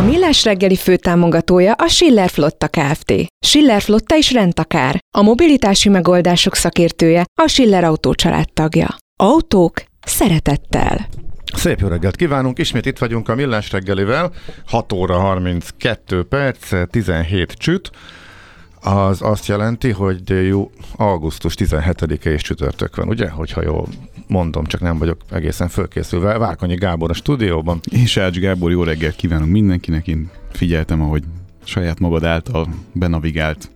A Millás reggeli főtámogatója a Schiller Flotta Kft. Schiller Flotta is rendtakár. A mobilitási megoldások szakértője a Schiller Autó tagja. Autók szeretettel. Szép jó reggelt kívánunk, ismét itt vagyunk a Millás reggelivel, 6 óra 32 perc, 17 csüt, az azt jelenti, hogy jó, augusztus 17-e és csütörtök van, ugye? Hogyha jól mondom, csak nem vagyok egészen fölkészülve. Várkonyi Gábor a stúdióban. És Ács Gábor, jó reggelt kívánunk mindenkinek. Én figyeltem, ahogy saját magad által benavigált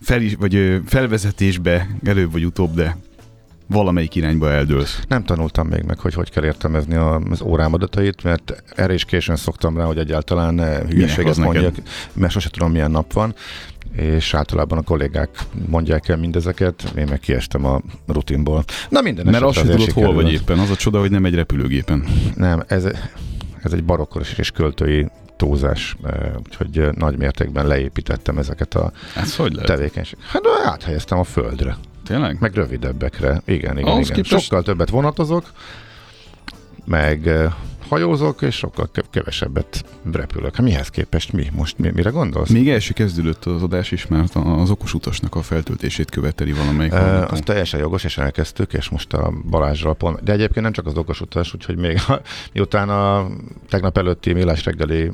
fel, vagy felvezetésbe előbb vagy utóbb, de valamelyik irányba eldőlsz. Nem tanultam még meg, hogy hogy kell értelmezni az órám adatait, mert erre is későn szoktam rá, hogy egyáltalán hülyeséget mondjak, mert sose tudom, milyen nap van és általában a kollégák mondják el mindezeket, én meg kiestem a rutinból. Na minden Mert azt sem tudod, hol vagy éppen, az a csoda, hogy nem egy repülőgépen. Nem, ez, ez egy barokkos és költői túlzás, úgyhogy nagy mértékben leépítettem ezeket a tevékenységeket. Hát áthelyeztem a földre. Tényleg? Meg rövidebbekre. Igen, igen, Ahhoz igen. Képest... Sokkal többet vonatozok, meg hajózok, és sokkal kevesebbet repülök. Hát mihez képest mi? Most mi, mire gondolsz? Még első kezdődött az adás is, mert az okos utasnak a feltöltését követeli valamelyik e, Az teljesen jogos, és elkezdtük, és most a Balázsral pont. De egyébként nem csak az okos utas, úgyhogy még a, miután a tegnap előtti Millás reggeli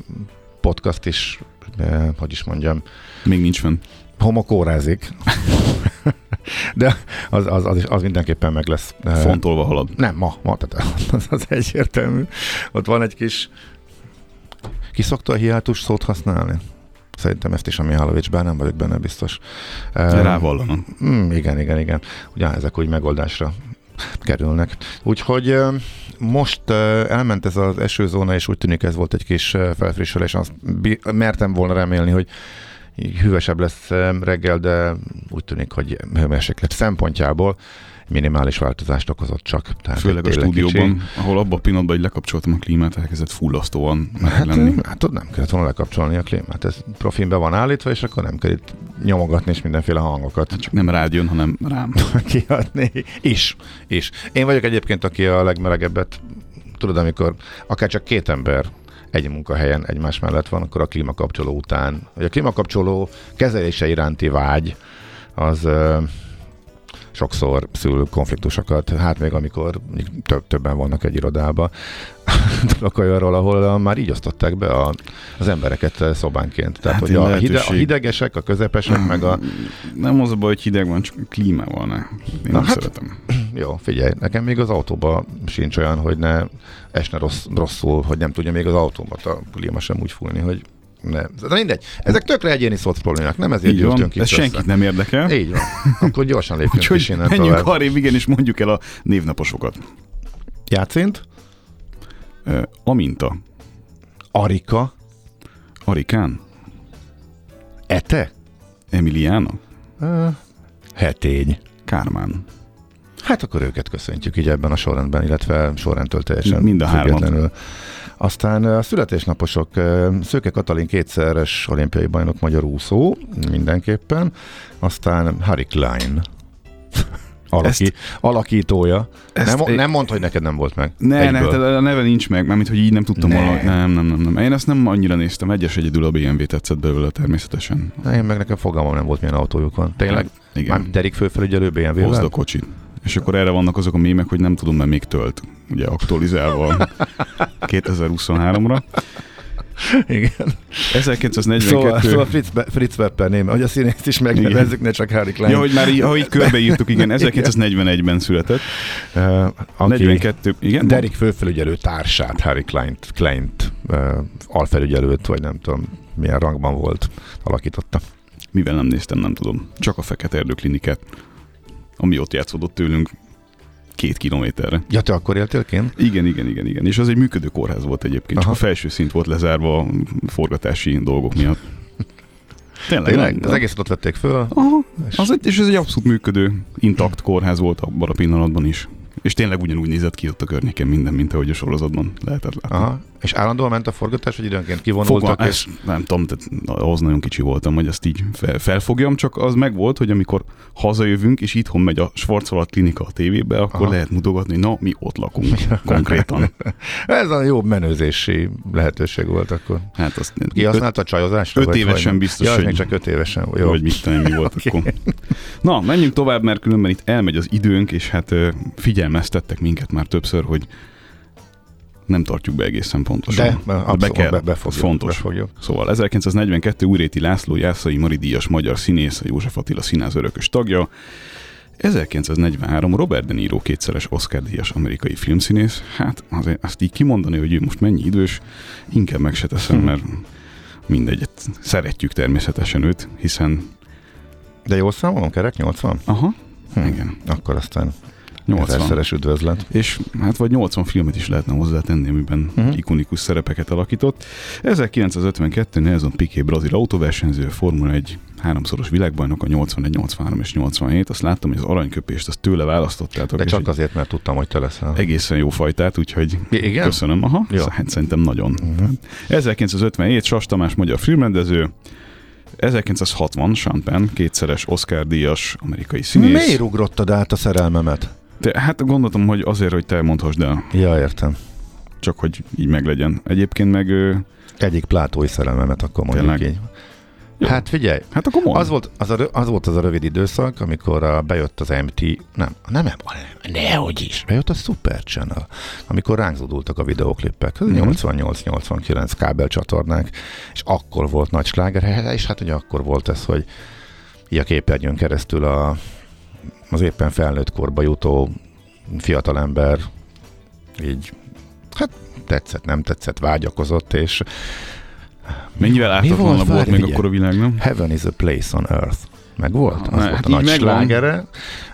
podcast is, eh, hogy is mondjam. Még nincs fenn. Homokórázik. De az, az, az, az mindenképpen meg lesz. Fontolva halad. Nem, ma, ma tehát az, az egyértelmű. Ott van egy kis... Ki szokta a hiátus szót használni? Szerintem ezt is a Mihálovics, bár nem vagyok benne biztos. Rávallanom. Mm, igen, igen, igen. Ugye ezek úgy megoldásra kerülnek. Úgyhogy most elment ez az esőzóna, és úgy tűnik ez volt egy kis felfrissülés. Azt mertem volna remélni, hogy hűvösebb lesz reggel, de úgy tűnik, hogy hőmérséklet szempontjából minimális változást okozott csak. Tehát Főleg a stúdióban, kicsi. ahol abban a pillanatban, hogy lekapcsoltam a klímát, elkezdett fullasztóan hát, lenni. Hát nem kellett volna lekapcsolni a klímát. Ez profin be van állítva, és akkor nem kell itt nyomogatni és mindenféle hangokat. Hát csak nem rádión, hanem rám. Kiadni. Is. Is. Én vagyok egyébként, aki a legmelegebbet tudod, amikor akár csak két ember egy munkahelyen egymás mellett van, akkor a klímakapcsoló után, vagy a klímakapcsoló kezelése iránti vágy, az sokszor szül konfliktusokat, hát még amikor több, többen vannak egy irodába. Olyanról, ahol már így osztották be a, az embereket szobánként. Tehát, hát hogy a, hide, a hidegesek, a közepesek, meg a... Nem az a baj, hogy hideg van, csak klíma van. Én Na, nem hát, szeretem. Jó, figyelj, nekem még az autóban sincs olyan, hogy ne esne rossz, rosszul, hogy nem tudja még az autómat a klíma sem úgy fújni, hogy nem. De mindegy. Ezek tökre egyéni szoc problémák, nem ezért gyűjtünk itt Ez össze. senkit nem érdekel. Így van. Akkor gyorsan lépjünk is innen menjünk tovább. arrébb, igen, és mondjuk el a névnaposokat. Játszint? Aminta. Arika. Arikán. Ete. Emiliana. Uh, hetény. Kármán. Hát akkor őket köszöntjük így ebben a sorrendben, illetve sorrendtől teljesen Mind a hármat. Aztán a születésnaposok, Szőke Katalin kétszeres olimpiai bajnok magyar úszó, mindenképpen. Aztán Harry Klein. Alaki, Ezt- alakítója. ezt- nem, nem mondd, hogy neked nem volt meg. Ne, ne, Egyből. tehát a neve nincs meg, mármint, hogy így nem tudtam Ne. Nem, nem, nem, nem. Én ezt nem annyira néztem, egyes egyedül a BMW tetszett belőle természetesen. Na, Én meg nekem fogalmam nem volt, milyen autójuk van. Tényleg? Igen. Már Derik főfelügyelő Hozd a BMW-vel? kocsit. És akkor erre vannak azok a mémek, hogy nem tudom, mert még tölt. Ugye aktualizálva 2023-ra. Igen. 1942. Szóval, szóval Fritz, Be- Fritz Wepper néme, hogy a színészt is megnevezzük, ne csak Harry Klein. Ja, hogy már így, ha így körbeírtuk, igen, 1941-ben született. uh, aki 42, igen? Derik főfelügyelő társát, Harry Kleint, Kleint uh, alfelügyelőt, vagy nem tudom, milyen rangban volt, alakította. Mivel nem néztem, nem tudom. Csak a Fekete Erdő klinikát, ami ott játszódott tőlünk két kilométerre. Ja, te akkor éltél kint? Igen, igen, igen, igen. És az egy működő kórház volt egyébként, csak Aha. a felső szint volt lezárva a forgatási dolgok miatt. Tényleg? Tényleg? nem? Az egészet ott vették föl. Aha, az egy, és ez egy abszolút működő, intakt kórház volt abban a pillanatban is. És tényleg ugyanúgy nézett ki ott a környéken minden, mint ahogy a sorozatban lehetett látni. Aha. És állandóan ment a forgatás, hogy időnként kivonultak, Fogal, és ezt nem tudom, tehát ahhoz nagyon kicsi voltam, hogy ezt így fel, felfogjam, csak az meg volt, hogy amikor hazajövünk, és itthon megy a Schwarzwald klinika a tévébe, akkor Aha. lehet mutogatni, na, mi ott lakunk konkrétan. ez a jó menőzési lehetőség volt akkor. Hát azt Ki használta a csajozásra? öt vagy évesen hogy- biztos, ja, hogy- csak öt évesen. Jó. Vagy mit tudom, mi volt okay. akkor. Na, menjünk tovább, mert különben itt elmegy az időnk, és hát figyelmeztettek minket már többször, hogy nem tartjuk be egészen pontosan. De, be, abszolút, be kell, be, befogjuk, fontos. Befogjuk. Szóval 1942 Újréti László Jászai Mari Díjas magyar színész, József Attila színház örökös tagja. 1943 Robert De Niro kétszeres Oscar díjas amerikai filmszínész. Hát azért azt így kimondani, hogy ő most mennyi idős, inkább meg se teszem, mert mindegy, szeretjük természetesen őt, hiszen De jól számolom, kerek 80? aha, Hm. igen, Akkor aztán 80. ezerszeres üdvözlet. És hát vagy 80 filmet is lehetne hozzátenni, amiben Mhm. uh-huh. ikonikus szerepeket alakított. 1952 Nelson Piquet brazil autóversenyző, Formula 1 háromszoros világbajnok, a 81, 83 és 87. Azt láttam, hogy az aranyköpést azt tőle választottátok. De csak azért, mert tudtam, hogy te leszel. Egészen jó fajtát, úgyhogy Igen? köszönöm. Aha, Jó. hát szerintem nagyon. Uh-huh. 1957 Sas Tamás magyar filmrendező, 1960 Sean Penn, kétszeres Oscar díjas amerikai színész. Miért ugrottad át a szerelmemet? De, hát gondoltam, hogy azért, hogy te mondhassd el. Ja, értem. csak hogy így meglegyen. Egyébként meg, Egyik plátói szerelmemet, akkor mondjuk Tényleg? így. Jó. Hát figyelj, hát akkor mondd. az volt az, a, az volt az a rövid időszak, amikor a, bejött az MT, nem, nem, nem, nem, nehogy is, bejött a Super Channel, amikor ránk zúdultak a videóklippek, Mhm. 88-89 kábelcsatornák, és akkor volt nagy sláger, és hát ugye akkor volt ez, hogy így a képernyőn keresztül a, az éppen felnőtt korba jutó fiatalember így, hát tetszett, nem tetszett, vágyakozott, és Mennyivel ártatlan volt? még akkor a világ, nem? Heaven is a place on earth. Meg volt? Az Ne, volt hát a nagy slágere,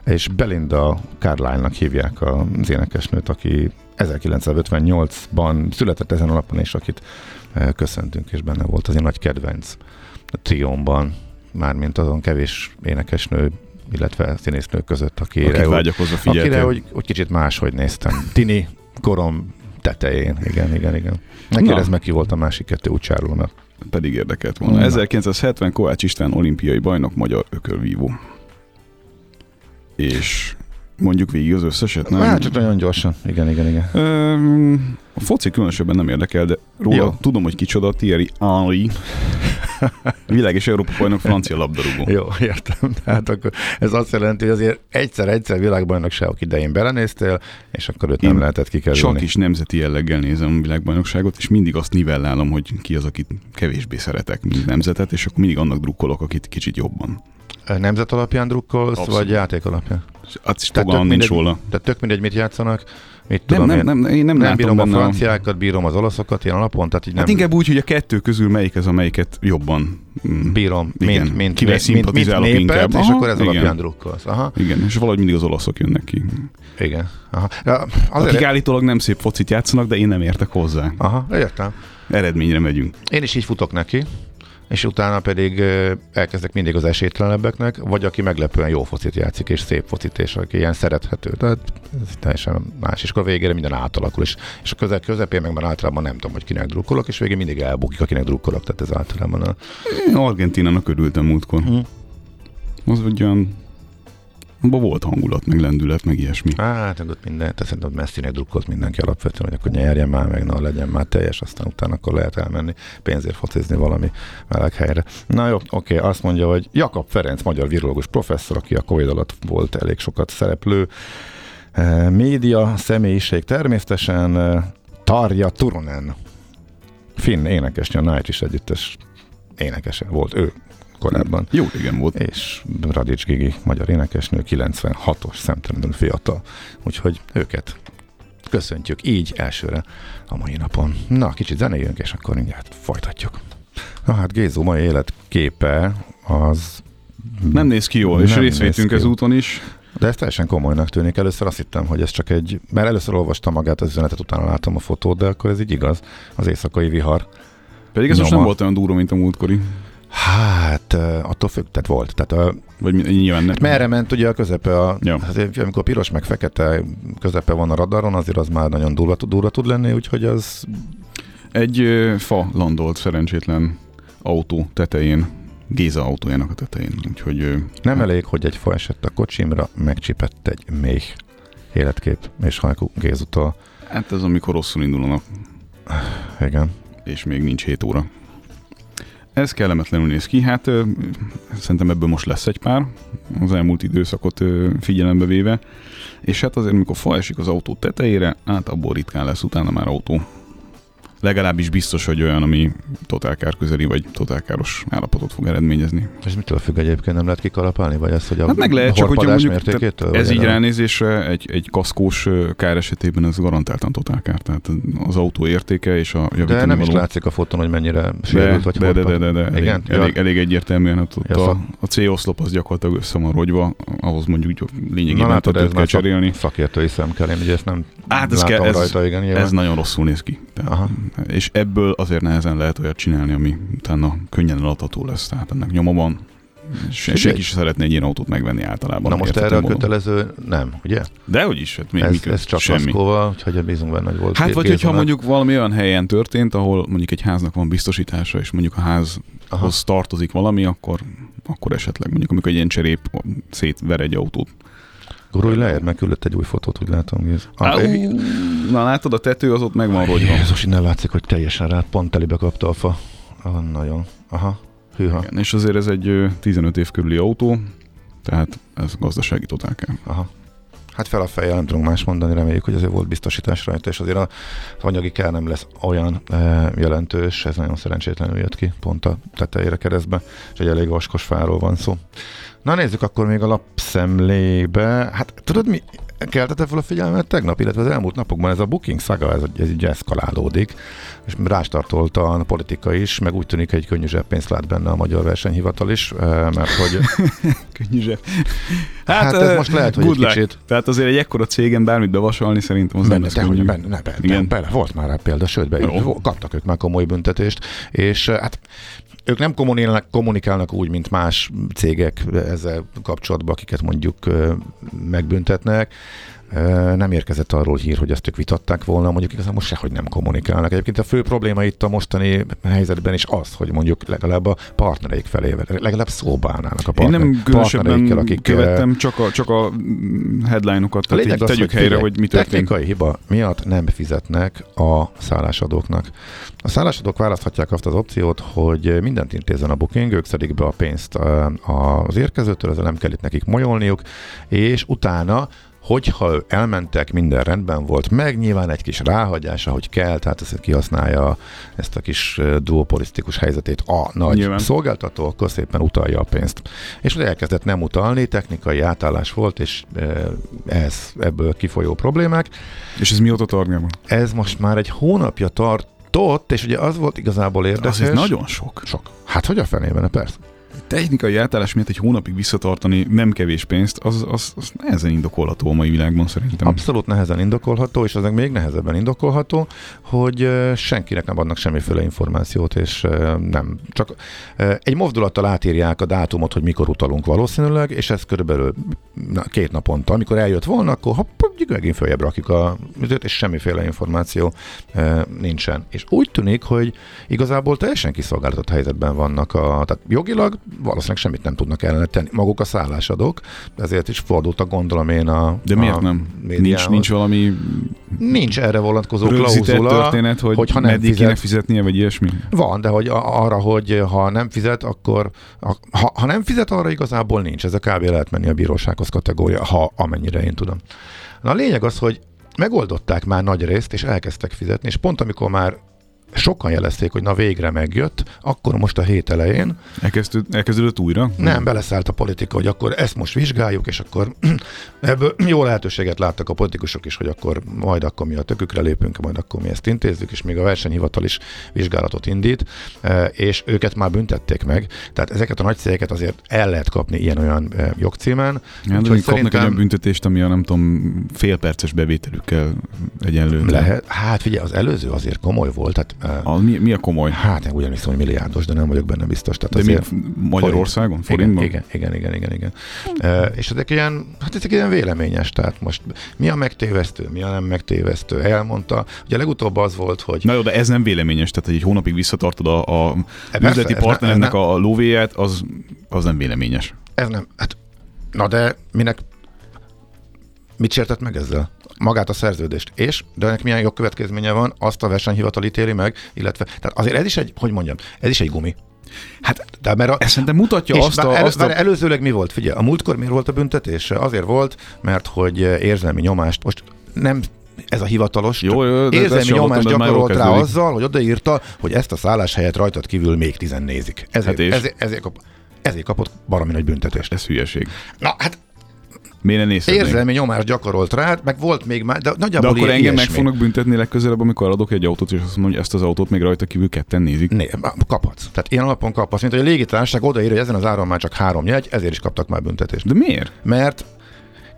és Belinda Carlisle-nak hívják az énekesnőt, aki 1958-ban született ezen a napon, és akit eh, köszöntünk, és benne volt az egy nagy kedvenc a triómban, mármint azon kevés énekesnő, illetve színésznő között, akire, Akit vágyakozva akire figyeltél. hogy, hogy kicsit máshogy néztem. Tini korom tetején, igen, igen, igen. Ne kérdezz meg, ki volt a másik kettő útsáról, mert Pedig érdekelt volna. Na. 1970 Kovács István olimpiai bajnok, magyar ökölvívó. És mondjuk végig az összeset, nem? Hát csak nagyon gyorsan. Igen, igen, igen. A foci különösebben nem érdekel, de róla Jó. tudom, hogy kicsoda Thierry Henry. Világ és Európa bajnok francia labdarúgó. Jó, értem. Tehát akkor ez azt jelenti, hogy azért egyszer-egyszer világbajnokságok idején belenéztél, és akkor őt nem Én lehetett kikerülni. Csak is nemzeti jelleggel nézem a világbajnokságot, és mindig azt nivellálom, hogy ki az, akit kevésbé szeretek, mint nemzetet, és akkor mindig annak drukkolok, akit kicsit jobban. Nemzet alapján drukkolsz, Abszolút. vagy játék alapján? Hát is Tehát tök mindegy- róla. Tehát tök mindegy, mit játszanak. Mit Nem, tudom nem, én. nem, én nem, nem bírom a franciákat, bírom az olaszokat ilyen alapon, tehát így nem Hát inkább úgy, hogy a kettő közül melyik az, amelyiket jobban mm, bírom, Igen. mint, mint, Kivel mint, mint, népet, inkább. és Aha, akkor ez igen. alapján drukkolsz. Aha, Igen, és valahogy mindig az olaszok jönnek ki. igen. Aha. Ja, azért, Akik állítólag nem szép focit játszanak, de én nem értek hozzá. aha, értem. Eredményre megyünk. Én is így futok neki, és utána pedig elkezdek mindig az esélytelenebbeknek, vagy aki meglepően jó focit játszik, és szép focit, és aki ilyen szerethető. Tehát ez teljesen más. És akkor végére minden átalakul, és, és a közel, közepén meg már általában nem tudom, hogy kinek drukkolok, és végén mindig elbukik, akinek drukkolok. Tehát ez általában a... Argentinának örültem múltkor. Hm. Az egy olyan... Abban volt hangulat, meg lendület, meg ilyesmi. Hát, ott minden, tehát szerintem messzinek drukkolt mindenki alapvetően, hogy akkor nyerjen már, meg na legyen már teljes, aztán utána akkor lehet elmenni pénzért focizni valami meleg helyre. Na jó, oké, azt mondja, hogy Jakab Ferenc, magyar virológus professzor, aki a Covid alatt volt elég sokat szereplő, eh, média, személyiség természetesen, eh, Tarja Turunen, finn énekesnő, a Night is együttes énekese volt ő korábban Jó régen volt. és Radics Gigi, magyar énekesnő, 96-os, szemtelenül fiatal. Úgyhogy őket köszöntjük így elsőre a mai napon. Na, kicsit zenéljünk, és akkor mindjárt folytatjuk. Na hát Gézó mai életképe az... Nem néz ki jól, és részt néz vettünk ezúton is. De ez teljesen komolynak tűnik. Először azt hittem, hogy ez csak egy... Mert először olvastam magát az üzenetet, utána láttam a fotót, de akkor ez így igaz. Az éjszakai vihar. Pedig ez most nem volt olyan durva, mint a múltkori. Hát, attól függ, tehát volt. Tehát a, Vagy nyilván ne. Merre ment ugye a közepe, a, Ja. hát, amikor piros meg fekete közepe van a radaron, azért az már nagyon durva, durva tud lenni, úgyhogy az Egy ö, fa landolt szerencsétlen autó tetején, Géza autójának a tetején. Úgyhogy ö, nem elég, hogy egy fa esett a kocsimra, megcsipett egy méh életkép és hajkú Gézutól. hát ez amikor rosszul indul a nap, Igen. és még nincs 7 óra. Ez kellemetlenül néz ki, hát ö, szerintem ebből most lesz egy pár, az elmúlt időszakot ö, figyelembe véve, és hát azért, amikor fa esik az autó tetejére, hát abból ritkán lesz utána már autó. Legalábbis biztos, hogy olyan, ami totálkár közeli, vagy totálkáros állapotot fog eredményezni. És mitől függ egyébként, nem lehet kikalapálni, vagy ez, hogy a Hát meg lehet, csak hogyha mondjuk mértékétől? ez így ránézésre egy, egy kaszkós kár esetében ez garantáltan totálkár. Tehát az autó értéke és a javítani De nem is való- látszik a fotón, hogy mennyire de, sérült, vagy de, de, de, de, de, elég, Igen? elég, elég egyértelműen, hát ott a, a C-oszlop az gyakorlatilag össze van rogyva, ahhoz mondjuk Na lényegében látod, ez kell cserélni. szakértői szem kell, én ugye ezt nem Hát ez, kell, ez, rajta, igen, ez nagyon rosszul néz ki. Tehát, Aha. És ebből azért nehezen lehet olyat csinálni, ami utána könnyen eladható lesz. Tehát ennek nyoma van. Senki sem szeretne egy ilyen autót megvenni általában. Na most erre a módon. kötelező nem, ugye? De hogy is, hát még Ez, mikor- ez csak semmi. maszkóval, úgyhogy bízunk benne, hogy volt Hát vagy hogyha Gézónak. mondjuk valami olyan helyen történt, ahol mondjuk egy háznak van biztosítása, és mondjuk a házhoz Aha. tartozik valami, akkor, akkor esetleg mondjuk amikor egy ilyen cserép szétver egy autót. Gurulj lejjebb, meg küldött egy új fotót, úgy látom, Géz. Ah, ú, Na látod, a tető az ott meg van rogyva. Jézus, innen látszik, hogy teljesen rá pont telibe kapta a fa. Ah, nagyon. Aha. Hűha. Igen, és azért ez egy ö, 15 év körüli autó, tehát ez gazdasági totálkár. Aha. Hát fel a fejjel nem tudunk más mondani, reméljük, hogy azért volt biztosítás rajta, és azért a- az anyagi kár nem lesz olyan e, jelentős, ez nagyon szerencsétlenül jött ki, pont a tetejére keresztbe, és egy elég vaskos fáról van szó. Na nézzük akkor még a lapszemlébe. Hát tudod mi? Keltette fel a figyelmet tegnap, illetve az elmúlt napokban ez a Booking saga, ez, ez így eszkalálódik, és rástartolta a politika is, meg úgy tűnik, egy könnyű zseppénzt lát benne a Magyar Versenyhivatal is, e, mert hogy Könnyű zseb. Hát ez most lehet, hogy egy luck. kicsit- Tehát azért egy ekkora cégen bármit bevasalni szerintem az nem Benne, lesz de hogy benne, ne, benne, Igen. benne, volt már rá példa, sőt, be, Jó. kaptak ők már komoly büntetést, és hát ők nem kommunikálnak, kommunikálnak úgy, mint más cégek ezzel kapcsolatban, akiket mondjuk megbüntetnek. Nem érkezett arról hír, hogy ezt ők vitatták volna, mondjuk igazából sehogy nem kommunikálnak. Egyébként a fő probléma itt a mostani helyzetben is az, hogy mondjuk legalább a partnereik felé, legalább szóba állnának a Én partner, nem különösebben partnereikkel, akik követtem, csak a, csak a mm, headline-okat, tehát így az, tegyük hogy helyre, hogy mi történt. Technikai hiba miatt nem fizetnek a szállásadóknak. A szállásadók választhatják azt az opciót, hogy mindent intézzen a booking, ők szedik be a pénzt az érkezőtől, ezzel nem kell itt nekik molyolniuk, és utána hogyha elmentek, minden rendben volt, meg nyilván egy kis ráhagyás, ahogy kell, tehát ezt kihasználja ezt a kis duopolisztikus helyzetét a nagy Nyilván. szolgáltató, akkor szépen utalja a pénzt. És ugye elkezdett nem utalni, technikai átállás volt, és ez ebből kifolyó problémák. És ez mióta tartjában? Ez most már egy hónapja tartott, és ugye az volt igazából érdekes. Azért nagyon sok. Sok. Hát hogy a fenében, persze. Technikai átállás miatt egy hónapig visszatartani nem kevés pénzt, az, az, az nehezen indokolható a mai világban szerintem. Abszolút nehezen indokolható, és azok még nehezebben indokolható, hogy senkinek nem adnak semmiféle információt, és nem. Csak egy mozdulattal átírják a dátumot, hogy mikor utalunk valószínűleg, és ez körülbelül két naponta. Amikor eljött volna, akkor hopp, megint följebb rakjuk a műzőt, és semmiféle információ nincsen. És úgy tűnik, hogy igazából teljesen kiszolgáltatott helyzetben vannak. A, tehát jogilag valószínűleg semmit nem tudnak ellene tenni. Maguk a szállásadók, ezért is fordultak gondolom én a De miért a nem? Nincs, médiához. nincs valami Nincs erre vonatkozó klauzula, történet, hogy, hogy ha nem meddig kéne fizet, fizetnie, vagy ilyesmi? van, de hogy arra, hogy ha nem fizet, akkor ha, ha nem fizet, arra igazából nincs. Ez a kb. lehet menni a bírósághoz kategória, ha amennyire én tudom. Na a lényeg az, hogy megoldották már nagy részt, és elkezdtek fizetni, és pont amikor már sokan jelezték, hogy na végre megjött, akkor most a hét elején Elkezdődött, elkezdődött újra? nem, beleszállt a politika, hogy akkor ezt most vizsgáljuk, és akkor ebből jó lehetőséget láttak a politikusok is, hogy akkor majd akkor mi a tökükre lépünk, majd akkor mi ezt intézzük, és még a versenyhivatal is vizsgálatot indít, eh, és őket már büntették meg. Tehát ezeket a nagy cégeket azért el lehet kapni ilyen-olyan eh, jogcímen. Ja, de Úgyhogy kapnak egy olyan büntetést, ami a nem tudom, fél perces bevételükkel egyenlő. lehet. Hát figyelj, az előző azért komoly volt, tehát eh, A, mi, mi a komoly? Hát, én ugyanis hogy milliárdos, de nem vagyok benne biztos. Tehát De mi azért... Magyarországon? Forint. Forintban? Igen, igen, igen, igen, igen. igen. E, és ezek ilyen, hát ezek ilyen véleményes, tehát most mi a megtévesztő, mi a nem megtévesztő. Elmondta, ugye legutóbb az volt, hogy Na jó, de ez nem véleményes, tehát hogy egy hónapig visszatartod a, a persze, üzleti ez ne- partnerednek ez ne- a lóvéját, az, az nem véleményes. ez nem, hát, na de minek, mit sértett meg ezzel? Magát a szerződést. És, de ennek milyen jogkövetkezménye van, azt a versenyhivatal ítéli meg, illetve, tehát azért ez is egy, hogy mondjam, ez is egy gumi. Hát De mert a, ez szerintem mutatja azt a, el, azt a... előzőleg mi volt? Figyelj, a múltkor miért volt a büntetés? Azért volt, mert hogy érzelmi nyomást, most nem ez a hivatalos, Jó, jó, de érzelmi nyomást gyakorolt rá azzal, hogy odaírta, hogy ezt a szálláshelyet rajtad kívül még tizen nézik. Ezért, Hát és? ezért, ezért, kap, ezért kapott baromi nagy büntetést. Ez hülyeség. Na, hát Miért ne nézhetnénk? érzelmi nyomást gyakorolt rá, meg volt még már, de De nagyjából akkor ilyen engem meg fognak büntetni legközelebb, amikor adok egy autót, és azt mondom, hogy ezt az autót még rajta kívül ketten nézik. Né, kaphatsz. Tehát ilyen alapon kaphatsz, mint hogy a légitársaság odaírja, hogy ezen az áron már csak három jegy, ezért is kaptak már büntetést. De miért? Mert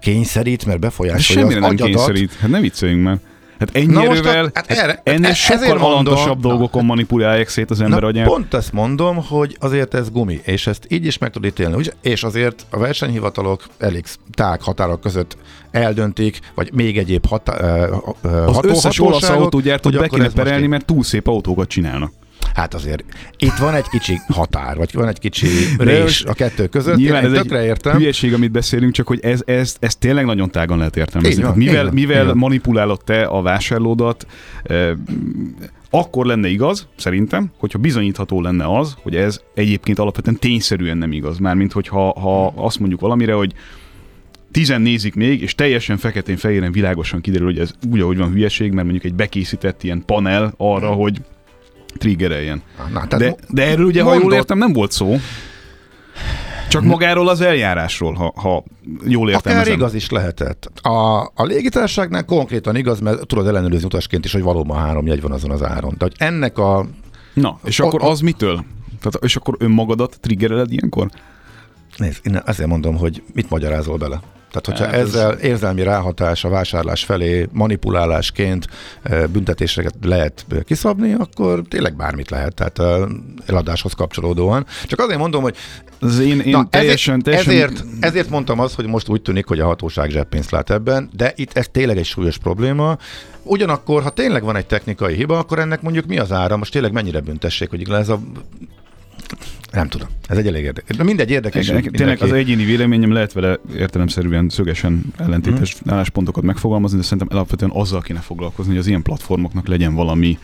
kényszerít, mert De befolyásolja semmire az nem agyadat. kényszerít. Hát ne vicceljünk már. Hát ennyi Na most a- hát hát erre- ennél hát sokkal ezért mondom- alantasabb Na. dolgokon manipulálják szét az ember Na, agyát. pont ezt mondom, hogy azért ez gumi, és ezt így is meg tud ítélni. Ugye? És azért a versenyhivatalok elég tág határok között eldöntik, vagy még egyéb hatá- ö, Az ható- összes olasz autógyártót be kéne perelni, így- mert túl szép autókat csinálnak. Hát azért itt van egy kicsi határ, vagy van egy kicsi rés a kettő között. Nyilván Én ez tökre egy értem. hülyeség, amit beszélünk, csak hogy ez, ez, ez tényleg nagyon tágan lehet értelmezni. Van, mivel van, mivel van. manipulálod te a vásárlódat, eh, akkor lenne igaz, szerintem, hogyha bizonyítható lenne az, hogy ez egyébként alapvetően tényszerűen nem igaz. Mármint, hogyha ha azt mondjuk valamire, hogy tizen nézik még, és teljesen feketén-fehéren világosan kiderül, hogy ez úgy, ahogy van hülyeség, mert mondjuk egy bekészített ilyen panel arra, hogy triggereljen. Na, tehát De, de erről ugye, ha jól értem, nem volt szó. Csak magáról az eljárásról, ha, ha jól Akár értelmezem. igaz is lehetett. A, a légitársaságnál konkrétan igaz, mert tudod ellenőrizni utasként is, hogy valóban három jegy van azon az áron. De hogy ennek a... Na, és akkor az mitől? Tehát, és akkor önmagadat triggereled ilyenkor? Nézd, én azért mondom, hogy mit magyarázol bele. Tehát, hogyha Hát hát ez- ezzel érzelmi ráhatás a vásárlás felé manipulálásként eh, büntetéseket lehet eh, kiszabni, akkor tényleg bármit lehet, tehát eh, eladáshoz kapcsolódóan. Csak azért mondom, hogy Ez én, én Na, teljesen, ezért, teljesen... ezért, ezért mondtam azt, hogy most úgy tűnik, hogy a hatóság zseppénzt lát ebben, de itt ez tényleg egy súlyos probléma. Ugyanakkor, ha tényleg van egy technikai hiba, akkor ennek mondjuk mi az ára? Most tényleg mennyire büntessék, hogy ez a... Nem tudom. Ez egy elég érdekes. De mindegy érdekes. Igen, tényleg az egyéni véleményem lehet vele értelemszerűen szögesen ellentétes Mhm. álláspontokat megfogalmazni, de szerintem alapvetően azzal kéne foglalkozni, hogy az ilyen platformoknak legyen valami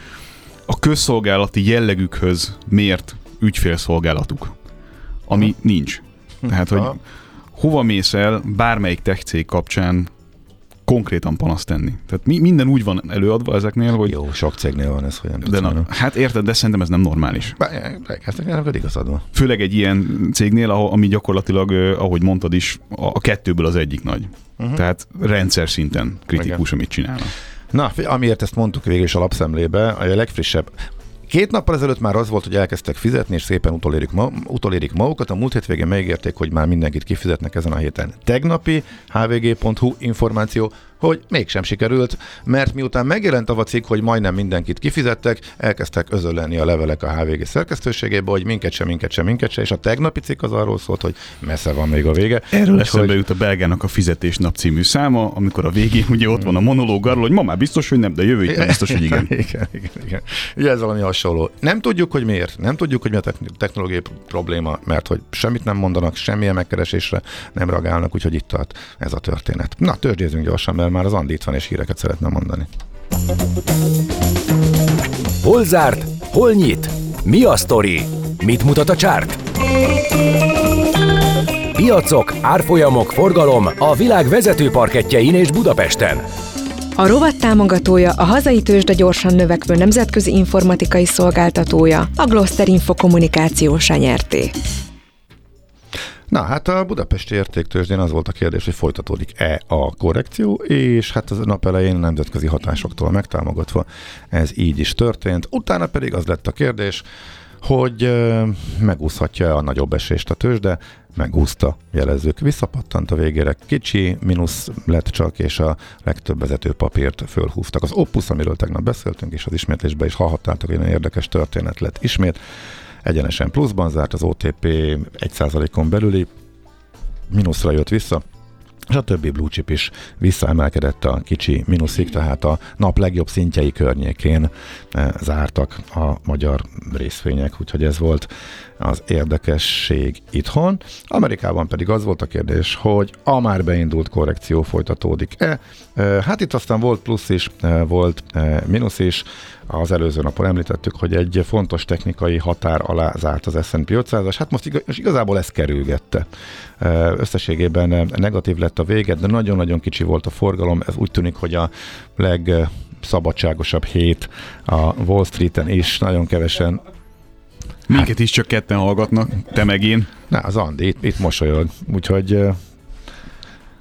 a közszolgálati jellegükhöz mért ügyfélszolgálatuk, ami nincs. Tehát, hogy hova mész el bármelyik tech cég kapcsán konkrétan panaszt tenni. Tehát mi, minden úgy van előadva ezeknél, hogy Jó, sok cégnél van ez, hogy nem de na, hát érted, de szerintem ez nem normális. Nem pedig igazad van. Főleg egy ilyen cégnél, ahol, ami gyakorlatilag, ahogy mondtad is, a, kettőből az egyik nagy. Uh-huh. Tehát rendszer szinten kritikus, amit csinálnak. Na, amiért ezt mondtuk végül is a lapszemlébe, a legfrissebb Két nappal ezelőtt már az volt, hogy elkezdtek fizetni, és szépen utolérik, ma, utolérik magukat. A múlt hétvégén megígérték, hogy már mindenkit kifizetnek ezen a héten. Tegnapi hvg.hu információ, hogy mégsem sikerült, mert miután megjelent a cikk, hogy majdnem mindenkit kifizettek, elkezdtek özölleni a levelek a HVG szerkesztőségébe, hogy minket sem, minket sem, minket sem, és a tegnapi cikk az arról szólt, hogy messze van még a vége. Erről Úgyhogy- eszembe jut a belgának a fizetés nap című száma, amikor a végén ugye ott van a monológ arról, hogy ma már biztos, hogy nem, de jövő héten biztos, hogy igen. igen, igen, igen. Ugye ez valami hasonló. Nem tudjuk, hogy miért. Nem tudjuk, hogy mi a techn- technológiai probléma, mert hogy semmit nem mondanak, semmilyen megkeresésre nem reagálnak, úgyhogy itt tart ez a történet. Na, tőzsdézünk gyorsan, mert már az Andi itt van, és híreket szeretne mondani. Hol zárt? Hol nyit? Mi a sztori? Mit mutat a csárt? Piacok, árfolyamok, forgalom a világ vezető parketjein és Budapesten. A rovat támogatója a hazai tőzsde gyorsan növekvő nemzetközi informatikai szolgáltatója, a Gloster Info kommunikációsa nyerté. Na, hát a budapesti értéktőzsdén az volt a kérdés, hogy folytatódik-e a korrekció, és hát az nap elején nemzetközi hatásoktól megtámogatva ez így is történt. Utána pedig az lett a kérdés, hogy megúszhatja a nagyobb esést a tőzsde, megúszta jelezők. Visszapattant a végére kicsi, mínusz lett csak, és a legtöbb vezető papírt fölhúztak. Az Opus, amiről tegnap beszéltünk, és az ismétlésben is hallhattátok, hogy nagyon érdekes történet lett ismét. Egyenesen pluszban zárt az OTP 1%-on belüli, mínuszra jött vissza, és a többi blue chip is visszaemelkedett a kicsi mínuszig, tehát a nap legjobb szintjei környékén eh, zártak a magyar részvények, úgyhogy ez volt az érdekesség itthon. Amerikában pedig az volt a kérdés, hogy a már beindult korrekció folytatódik-e. Eh, Hát itt aztán volt plusz is, eh, volt mínusz is. Az előző napon említettük, hogy egy fontos technikai határ alá zárt az S&P 500-as. Hát most, igaz, most igazából ez kerülgette. Összességében negatív lett a vége, de nagyon-nagyon kicsi volt a forgalom. Ez úgy tűnik, hogy a leg szabadságosabb hét a Wall Streeten is, nagyon kevesen Minket is csak ketten hallgatnak, te meg én. Na, az Andi itt, itt mosolyog, úgyhogy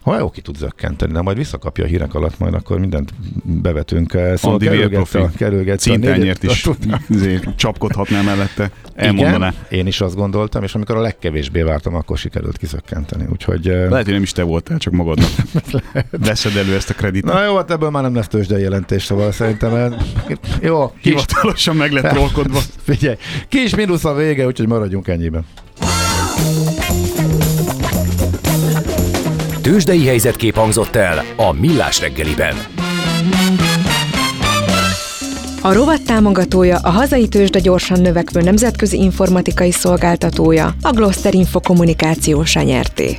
ha jó ki tud zökkenteni, de majd visszakapja a hírek alatt, majd akkor mindent bevetünk. Uh, Szóval Andi kerülgetsz a, kerülgetsz a négyet- is azért csapkodhatná mellette. Elmondaná. Igen, én is azt gondoltam, és amikor a legkevésbé vártam, akkor sikerült kizökkenteni. Úgyhogy... uh, Lehet, hogy nem is te voltál, csak magadnak. Veszed elő ezt a kreditet. Na jó, hát ebből már nem lesz tőzsdei jelentés, szóval szerintem ez... Jó, Hivatalosan meg lett trollkodva. figyelj, kis mínusz a vége, úgyhogy maradjunk ennyiben. Tőzsdei helyzetkép hangzott el a Millás reggeliben. A rovat támogatója a hazai tőzsde gyorsan növekvő nemzetközi informatikai szolgáltatója, a Gloster Info kommunikációsa nyerté.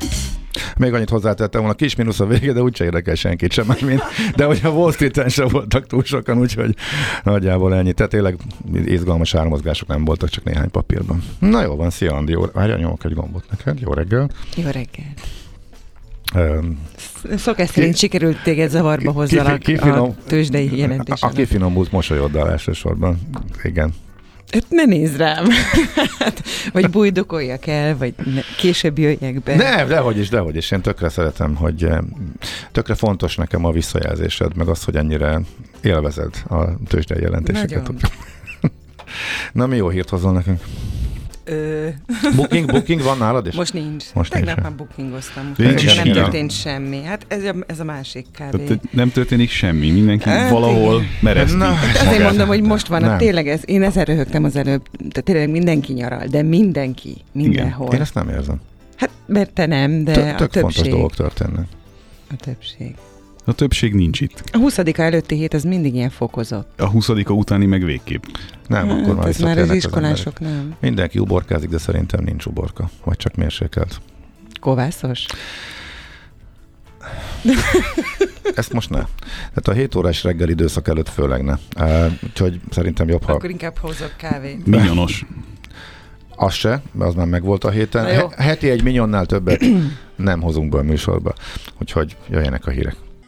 Még annyit hozzátettem volna, kis mínusz a vége, de úgyse érdekel senkit sem, mint, de hogy a Wall Street-en sem voltak túl sokan, úgyhogy nagyjából ennyi. Tehát tényleg izgalmas ármozgások nem voltak, csak néhány papírban. Na jó van, szia Andi, jó, várjál, nyomok egy gombot neked, jó reggel. Jó reggelt. Szokás szerint sikerült téged zavarba ki- hozzalak ki- a kifinom- tőzsdei a, jelentés a kifinomult mosolyoddal elsősorban. Igen. Hát Ne nézd rám. Hát, vagy bújdokoljak el, vagy ne, később jöjjek be. Nem, dehogy is, dehogy is. Én tökre szeretem, hogy tökre fontos nekem a visszajelzésed, meg az, hogy ennyire élvezed a tőzsdei jelentéseket. Nagyon. Na, mi jó hírt hozol nekünk? Ö, Booking, booking van nálad is? most nincs. Most Tegnap nincs. már bookingoztam. Nincs Nincs is nem hír. történt semmi. Hát ez a, ez a másik kb. Tehát nem történik semmi, mindenki Hát valahol igen. mereszti. Na, Azért mondom, hogy most van, Nem. tényleg ez, én ezzel röhögtem az előbb, tehát tényleg mindenki nyaral, de mindenki, mindenhol. Én ezt nem érzem. Hát mert te nem, de Tök, a tök fontos többség. dolgok történnek. A többség. A többség nincs itt. A 20 előtti hét az mindig ilyen fokozott. A 20 utáni meg végképp. Nem, akkor már Hát, ez már az iskolások nem. emberek. Mindenki uborkázik, de szerintem nincs uborka. Vagy csak mérsékelt. Kovászos? Ezt most ne. Tehát a 7 órás reggel időszak előtt főleg ne. Úgyhogy szerintem jobb, ha Akkor inkább hozok kávét. Minyonos. az se, mert az már megvolt a héten. Heti egy minyonnál többet nem hozunk be a műsorba. Úgyhogy jöjjenek a hírek.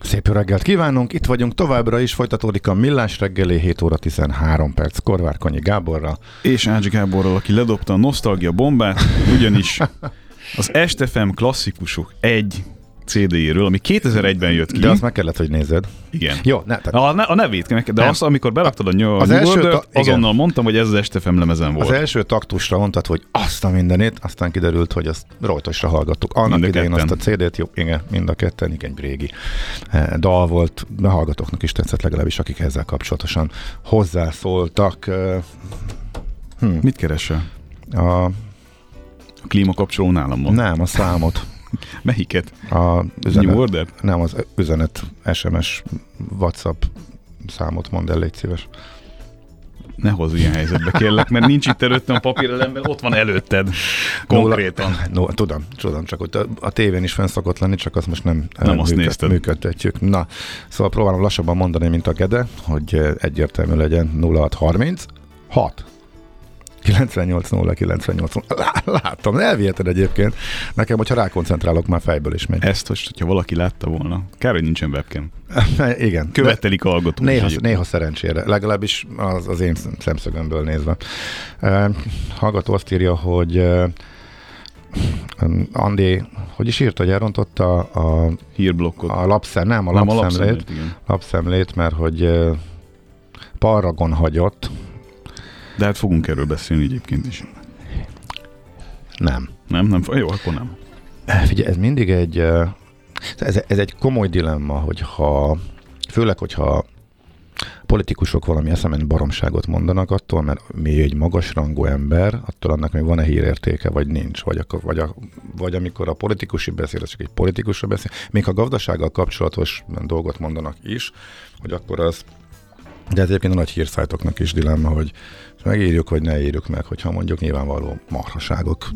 Szép jó reggelt kívánunk, itt vagyunk továbbra is, folytatódik a Millás reggeli 7 óra 13 perc Korvárkonyi Gáborra. És Ács Gáborral, aki ledobta a nosztalgia bombát, ugyanis az Estefem klasszikusok egy CD-ről, ami 2001-ben jött ki. De azt meg kellett, hogy nézed. Igen. Jó, ne, tehát A, ne, a nevét neked, de Nem. azt, amikor beraktad a, ny- Az a első ta- igen. azonnal mondtam, hogy ez az Estefem lemezen volt. az első taktusra mondtad, hogy azt a mindenét, aztán kiderült, hogy azt rojtosra hallgattuk. Annak Mind a idején azt a ketten. CD-t, jó, igen, mind a ketten, igen, egy régi eh, dal volt, de hallgatóknak is tetszett legalábbis, akik ezzel kapcsolatosan hozzászóltak. eh, Mit keresel? A, A klímakapcsoló nálam van. nem, a számot. Melyiket? A New üzenet, Order? nem, az üzenet SMS WhatsApp számot mondd el, légy szíves. Ne hozz ilyen helyzetbe, kérlek, mert nincs itt előttem a papírelemben, ott van előtted. Konkrétan. No, tudom, tudom, csak hogy a, a tévén is fenn szokott lenni, csak azt most nem, Nem eh, azt nézted. működtetjük. Na, szóval próbálom lassabban mondani, mint a Gede, hogy eh, egyértelmű legyen 0630 6 98 0 98 0. Lá- Láttam, elviheted egyébként. Nekem, hogyha rákoncentrálok, már fejből is megy. Ezt most, hogyha valaki látta volna. Kár, hogy nincsen webcam. Igen. Követelik a hallgatók. is Néha, néha szerencsére, legalábbis az, az én szemszögömből nézve. Uh, hallgató azt írja, hogy uh, Andi, hogy is írta, hogy elrontotta a, Hírblokkot. a lapszem, nem a Nem, a lapszemlét, lapszemlét, igen. lapszemlét, mert hogy uh, Paragon hagyott. De hát fogunk erről beszélni egyébként is. Nem. Nem, nem, jó, akkor nem. Figyelj, ez mindig egy, ez, ez egy komoly dilemma, hogyha, főleg, hogyha politikusok valami eszemen baromságot mondanak attól, mert mi egy magasrangú ember, attól annak még van-e hírértéke, vagy nincs. Vagy, akkor, vagy, a, vagy amikor a politikusi beszél, csak egy politikusra beszél, még ha gazdasággal kapcsolatos dolgot mondanak is, hogy akkor az de ez egyébként a nagy hírszájtoknak is dilemma, hogy megírjuk, vagy ne írjuk meg, hogyha mondjuk nyilvánvaló marhaságok,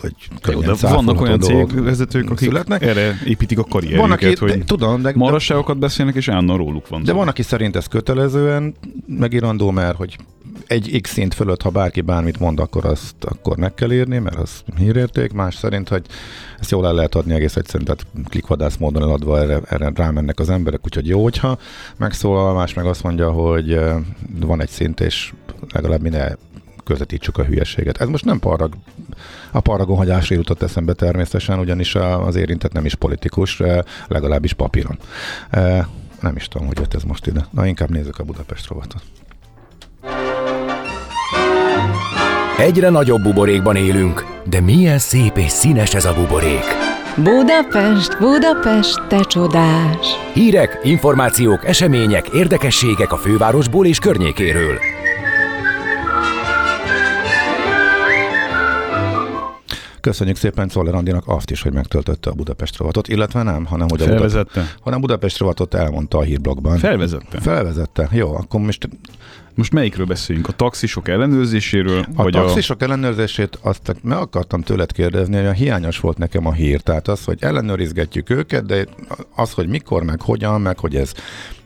vagy könnyen de vannak olyan cégvezetők, akik születnek. erre építik a Van, karrierjüket, aki, hogy de, tudom, de, de, marasságokat beszélnek, és állandóan róluk van. de szó. van, aki szerint ez kötelezően megírandó, mert hogy egy X szint fölött, ha bárki bármit mond, akkor azt akkor meg kell írni, mert az hírérték. Más szerint, hogy ezt jól el lehet adni egész egyszerűen, tehát klikvadász módon eladva erre, erre rámennek az emberek, úgyhogy jó, hogyha megszólal, más meg azt mondja, hogy van egy szint, és legalább mi közvetítsük a hülyeséget. Ez most nem parag, a paragon hagyásra jutott eszembe természetesen, ugyanis az érintett nem is politikus, legalábbis papíron. Nem is tudom, hogy jött ez most ide. Na, inkább nézzük a Budapest rovatot. Egyre nagyobb buborékban élünk, de milyen szép és színes ez a buborék. Budapest, Budapest, te csodás! Hírek, információk, események, érdekességek a fővárosból és környékéről. Köszönjük szépen Czoller Andinak azt is, hogy megtöltötte a Budapest rovatot, illetve nem, hanem hogy a, Budapest, Felvezette? hanem Budapest rovatot elmondta a hírblogban. Felvezette. Felvezette. Jó, akkor most Most melyikről beszéljünk? A taxisok ellenőrzéséről? a vagy taxisok ellenőrzését azt meg akartam tőled kérdezni, hogy a hiányos volt nekem a hír. Tehát az, hogy ellenőrizgetjük őket, de az, hogy mikor, meg hogyan, meg hogy ez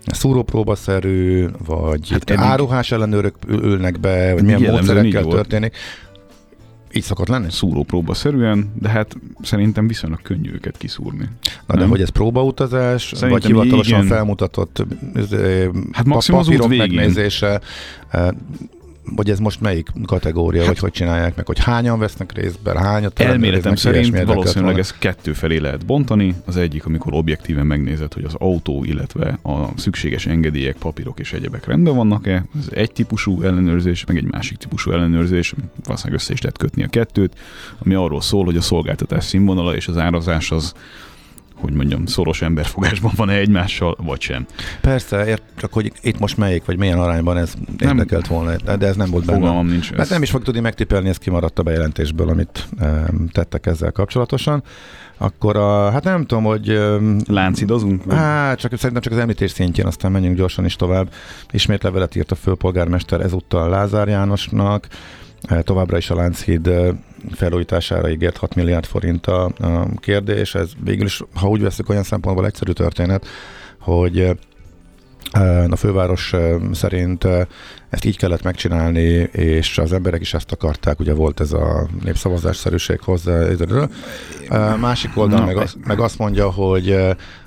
szúrópróbaszerű, vagy hát eddig- áruhás ellenőrök ül- ülnek be, vagy milyen módszerekkel így volt. Így szokott lenni? szúrópróba szerűen, de hát szerintem viszonylag könnyű őket kiszúrni. Na de Nem? hogy ez próbautazás, Szerintem vagy hivatalosan igen. felmutatott Hát maximum papírok megnézése, vagy ez most melyik kategória, hát, vagy hogy csinálják meg, hogy hányan vesznek részben, hányat Elméletem szerint valószínűleg volna. ez kettő felé lehet bontani. Az egyik, amikor objektíven megnézed, hogy az autó, illetve a szükséges engedélyek, papírok és egyebek rendben vannak-e. Ez egy típusú ellenőrzés, meg egy másik típusú ellenőrzés. Valószínűleg össze is lehet kötni a kettőt, ami arról szól, hogy a szolgáltatás színvonala és az árazás az hogy mondjam, szoros emberfogásban van-e egymással, vagy sem. Persze, ért, csak hogy itt most melyik, vagy milyen arányban ez nem, érdekelt volna, de ez nem volt benne. Fogalmam nincs. Mert nem is fog tudni megtippelni, ez kimaradt a bejelentésből, amit um, tettek ezzel kapcsolatosan. Akkor a, hát nem tudom, hogy... Um, Láncidozunk? Hát, csak szerintem csak az említés szintjén, aztán menjünk gyorsan is tovább. Ismét levelet írt a főpolgármester ezúttal Lázár Jánosnak, továbbra is a Lánchíd felújítására ígért 6 milliárd forint a, a kérdés. Ez végül is, ha úgy veszük, olyan szempontból egyszerű történet, hogy a főváros szerint ezt így kellett megcsinálni, és az emberek is ezt akarták, ugye volt ez a népszavazásszerűség hozzá. Másik oldal meg, az, meg azt mondja, hogy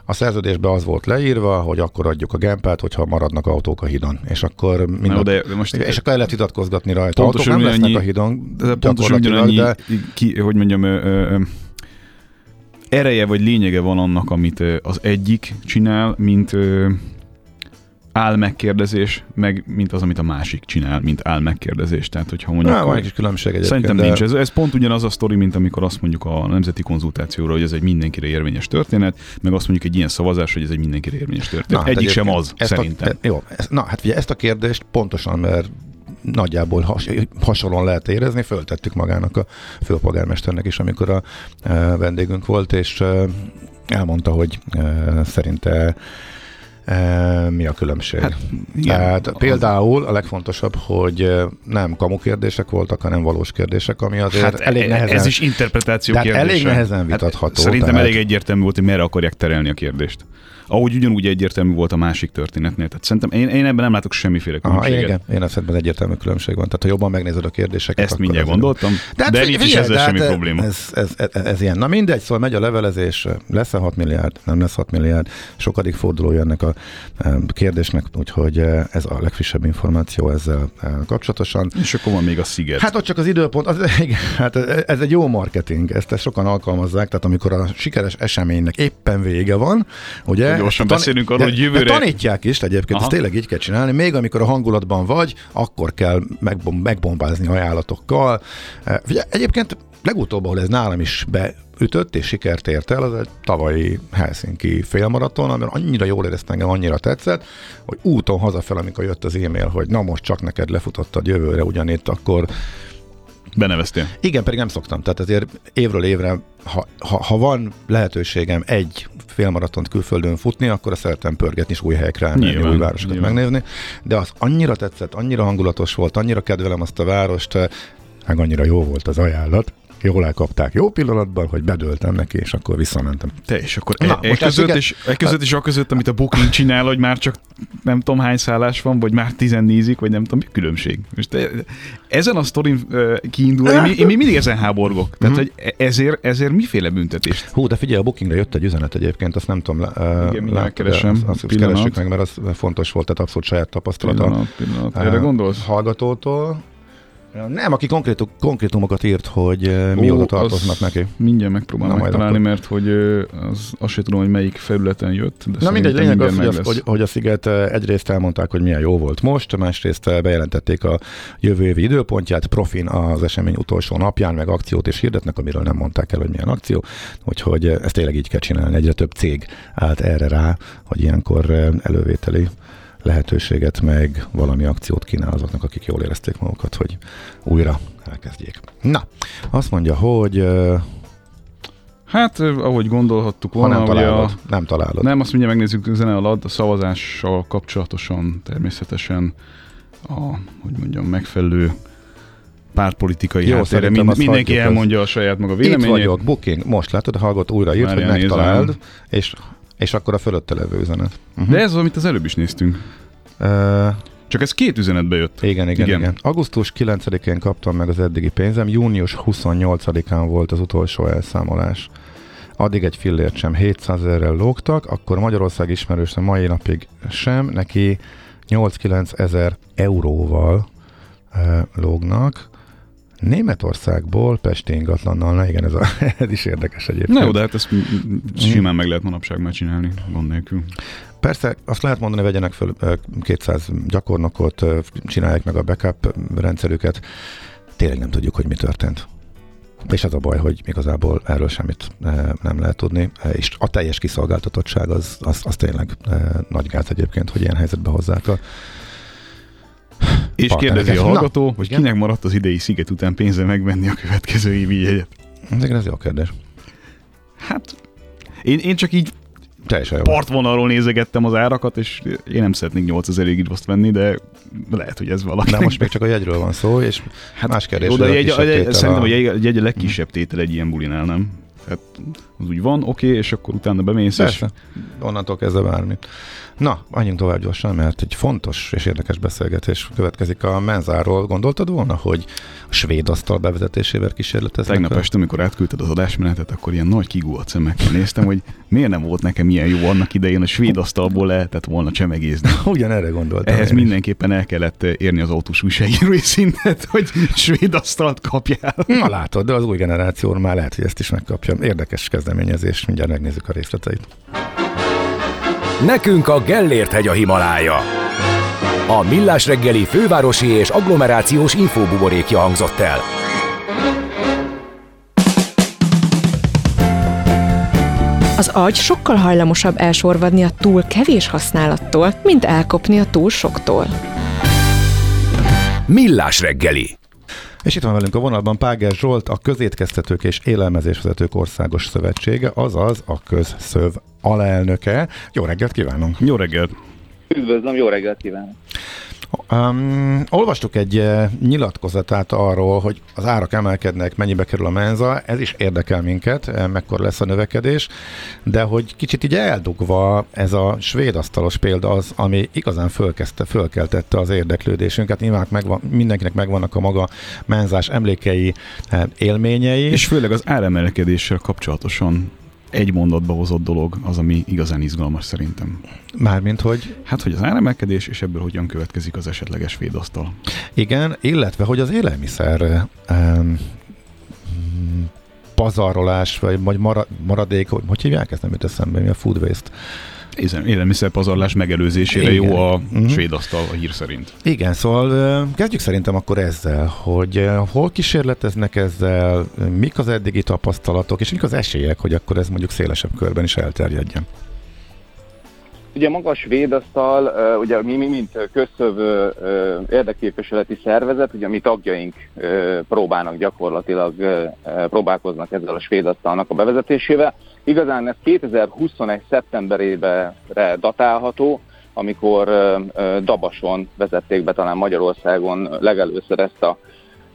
a szerződésben az volt leírva, hogy akkor adjuk a gempát, hogyha maradnak autók a hidon. És akkor minden, de most és akkor el lehet vitatkozgatni rajta. Autók nem lesznek annyi, a hidon, de pontosan ugyanannyi, de... ki, hogy mondjam, ö, ö, ereje vagy lényege van annak, amit az egyik csinál, mint ö, áll megkérdezés, meg mint az, amit a másik csinál, mint áll megkérdezés. Tehát, hogyha mondjuk... Na, van egy kis különbség egyébként. Szerintem de... nincs. Ez, ez pont ugyanaz a sztori, mint amikor azt mondjuk a nemzeti konzultációra, hogy ez egy mindenkire érvényes történet, meg azt mondjuk egy ilyen szavazás, hogy ez egy mindenkire érvényes történet. Na, Egyik sem az, szerintem. A, jó, ez, na, hát ugye ezt a kérdést pontosan, mert nagyjából has, hasonlóan lehet érezni, föltettük magának a főpolgármesternek is, amikor a, a vendégünk volt, és elmondta, hogy szerinte mi a különbség? Hát, igen, Tehát például a legfontosabb, hogy nem kamu kérdések voltak, hanem valós kérdések, ami azért hát elég nehezen... Ez is interpretáció hát kérdése. elég nehezen vitatható. Hát szerintem tehát... elég egyértelmű volt, hogy merre akarják terelni a kérdést ahogy ugyanúgy egyértelmű volt a másik történetnél. Tehát szerintem én, én ebben nem látok semmiféle különbséget. Aha, igen, én szerintem egyértelmű különbség van. Tehát ha jobban megnézed a kérdéseket. Ezt mindjárt gondoltam, de, hát, de nincs is ezzel semmi probléma. Ez, ez, ez, ez, ilyen. Na mindegy, szóval megy a levelezés, lesz-e 6 milliárd, nem lesz 6 milliárd, sokadik fordulója ennek a kérdésnek, úgyhogy eh, ez a legfrissebb információ ezzel eh, kapcsolatosan. És akkor van még a sziget. Hát ott csak az időpont, az, igen, hát ez egy jó marketing, ezt, ezt sokan alkalmazzák, tehát amikor a sikeres eseménynek éppen vége van, ugye, gyorsan tan- beszélünk arról, hogy jövőre... De tanítják is egyébként, Aha. ezt tényleg így kell csinálni. Még amikor a hangulatban vagy, akkor kell megbom- megbombázni ajánlatokkal. E, ugye, egyébként legutóbb, ahol ez nálam is beütött és sikert ért el, az egy tavalyi Helsinki félmaraton, amiben annyira jól éreztem engem, annyira tetszett, hogy úton hazafel, amikor jött az e-mail, hogy na most csak neked lefutottad jövőre ugyanitt, akkor Beneveztél? Igen, pedig nem szoktam. Tehát azért évről évre, ha, ha, ha van lehetőségem egy félmaratont külföldön futni, akkor azt szeretem pörgetni és új helyekre elmenni, nyilván, új városokat nyilván. megnézni. De az annyira tetszett, annyira hangulatos volt, annyira kedvelem azt a várost, meg annyira jó volt az ajánlat, jól elkapták jó pillanatban, hogy bedöltem neki, és akkor visszamentem. Te, és akkor Na, e, e között, és, e között és a között, amit a Booking csinál, hogy már csak nem tudom hány szállás van, vagy már tizen nézik, vagy nem tudom, mi különbség. Most te, ezen a sztorin uh, kiindul, én, én, még mindig ezen háborgok. Tehát, mm-hmm. hogy e- ezért, ezért miféle büntetést? Hú, de figyelj, a Bookingre jött egy üzenet egyébként, azt nem tudom. Uh, Igen, mindjárt keresem. Azt, azt keressük meg, mert az fontos volt, tehát abszolút saját tapasztalata. Pillanat, pillanat. Erre gondolsz? Hallgatótól. Nem, aki konkrét, konkrétumokat írt, hogy Ó, mi oda tartoznak neki. Mindjárt megpróbálom Na, megtalálni, akkor. mert hogy az, azt sem tudom, hogy melyik felületen jött. De Na mindegy, lényeg az, hogy, hogy, hogy a Sziget egyrészt elmondták, hogy milyen jó volt most, másrészt bejelentették a jövő évi időpontját, profin az esemény utolsó napján, meg akciót is hirdetnek, amiről nem mondták el, hogy milyen akció. Úgyhogy ezt tényleg így kell csinálni. Egyre több cég állt erre rá, hogy ilyenkor elővételi lehetőséget, meg valami akciót kínál azoknak, akik jól érezték magukat, hogy újra elkezdjék. Na, azt mondja, hogy Hát, ahogy gondolhattuk volna, ha nem találod, a, nem találod. Nem, azt mindjárt megnézzük a zene alatt, a szavazással kapcsolatosan természetesen a, hogy mondjam, megfelelő pártpolitikai Jó, háttérre. Mind, mindenki elmondja a saját maga véleményét. Itt vagyok, booking. Most látod, hallgat újra írt, hogy megtaláld, és és akkor a fölötte levő üzenet. Uh-huh. De ez az, amit az előbb is néztünk. Uh, Csak ez két üzenetbe jött. Igen, igen, igen, igen. Augusztus 9-én kaptam meg az eddigi pénzem, június 28-án volt az utolsó elszámolás. Addig egy fillért sem 700 ezerrel lógtak, akkor Magyarország ismerős a mai napig sem, neki 8-9 ezer euróval uh, lógnak. Németországból Pesti ingatlannal, na igen, ez, a, ez is érdekes egyébként. Na jó, de hát ezt simán meg lehet manapság már csinálni, gond nélkül. Persze, azt lehet mondani, vegyenek föl 200 gyakornokot, csinálják meg a backup rendszerüket. Tényleg nem tudjuk, hogy mi történt. És az a baj, hogy igazából erről semmit nem lehet tudni, és a teljes kiszolgáltatottság az, az, az tényleg nagy gáz egyébként, hogy ilyen helyzetbe hozzák a És kérdezi a hallgató, Na, hogy igen. kinek maradt az idei sziget után pénze megvenni a következő évi jegyet. Ez jó kérdés. Hát, én, én csak így Teljesen partvonalról nézegettem az árakat, és én nem szeretnék 8000-ig azt venni, de lehet, hogy ez valaki. De most még csak a jegyről van szó, és hát más kérdés, Oda a jegy, a, jegy, szerintem a jegy, a jegy a legkisebb tétel egy ilyen bulinál, nem? Tehát az úgy van, oké, és akkor utána bemész, és Persze, onnantól kezdve bármit. Na, menjünk tovább gyorsan, mert egy fontos és érdekes beszélgetés következik a menzáról. Gondoltad volna, hogy a svéd asztal bevezetésével kísérleteznek? Tegnap este, amikor átküldted az adásmenetet, akkor ilyen nagy kigúlt szemekkel néztem, hogy miért nem volt nekem ilyen jó annak idején, a svéd asztalból lehetett volna csemegézni. Ugyan erre gondoltam. Ehhez mindenképpen el kellett érni az autós újságírói szintet, hogy svéd asztalt kapjál. Na látod, de az új generáció már lehet, hogy ezt is megkapja. Érdekes kezdeményezés, mindjárt megnézzük a részleteit. Nekünk a Gellért hegy a Himalája. A Millás reggeli fővárosi és agglomerációs infóbuborékja hangzott el. Az agy sokkal hajlamosabb elsorvadni a túl kevés használattól, mint elkopni a túl soktól. Millás reggeli. És itt van velünk a vonalban Páger Zsolt, a Közétkeztetők és Élelmezésvezetők Országos Szövetsége, azaz a Közszöv alelnöke. Jó reggelt kívánunk! Jó reggelt! Üdvözlöm, jó reggelt kívánok! Um, olvastuk egy uh, nyilatkozatát arról, hogy az árak emelkednek, mennyibe kerül a menza, ez is érdekel minket, mekkora lesz a növekedés, de hogy kicsit így eldugva ez a svéd asztalos példa az, ami igazán fölkezdte, fölkeltette az érdeklődésünket, nyilván megvan, mindenkinek megvannak a maga menzás emlékei, élményei. És főleg az áremelkedéssel kapcsolatosan egy mondatba hozott dolog az, ami igazán izgalmas szerintem. Mármint, hogy Hát, hogy az áremelkedés, és ebből hogyan következik az esetleges védasztal. Igen, illetve hogy az élelmiszer um, pazarolás, vagy, vagy mara, maradék, hogy, hogy hívják ezt, nem jut eszembe, mi a food waste. Élelmiszerpazarlás megelőzésére Igen. jó a Mhm. svéd asztal a hír szerint. Igen, szóval kezdjük szerintem akkor ezzel, hogy hol kísérleteznek ezzel, mik az eddigi tapasztalatok, és mik az esélyek, hogy akkor ez mondjuk szélesebb körben is elterjedjen. Ugye maga a svéd ugye mi, mi mint közszövő érdekképviseleti szervezet, ugye mi tagjaink próbálnak gyakorlatilag, próbálkoznak ezzel a svéd asztalnak a bevezetésével. Igazán ez 2021. szeptemberére datálható, amikor Dabason vezették be talán Magyarországon legelőször ezt a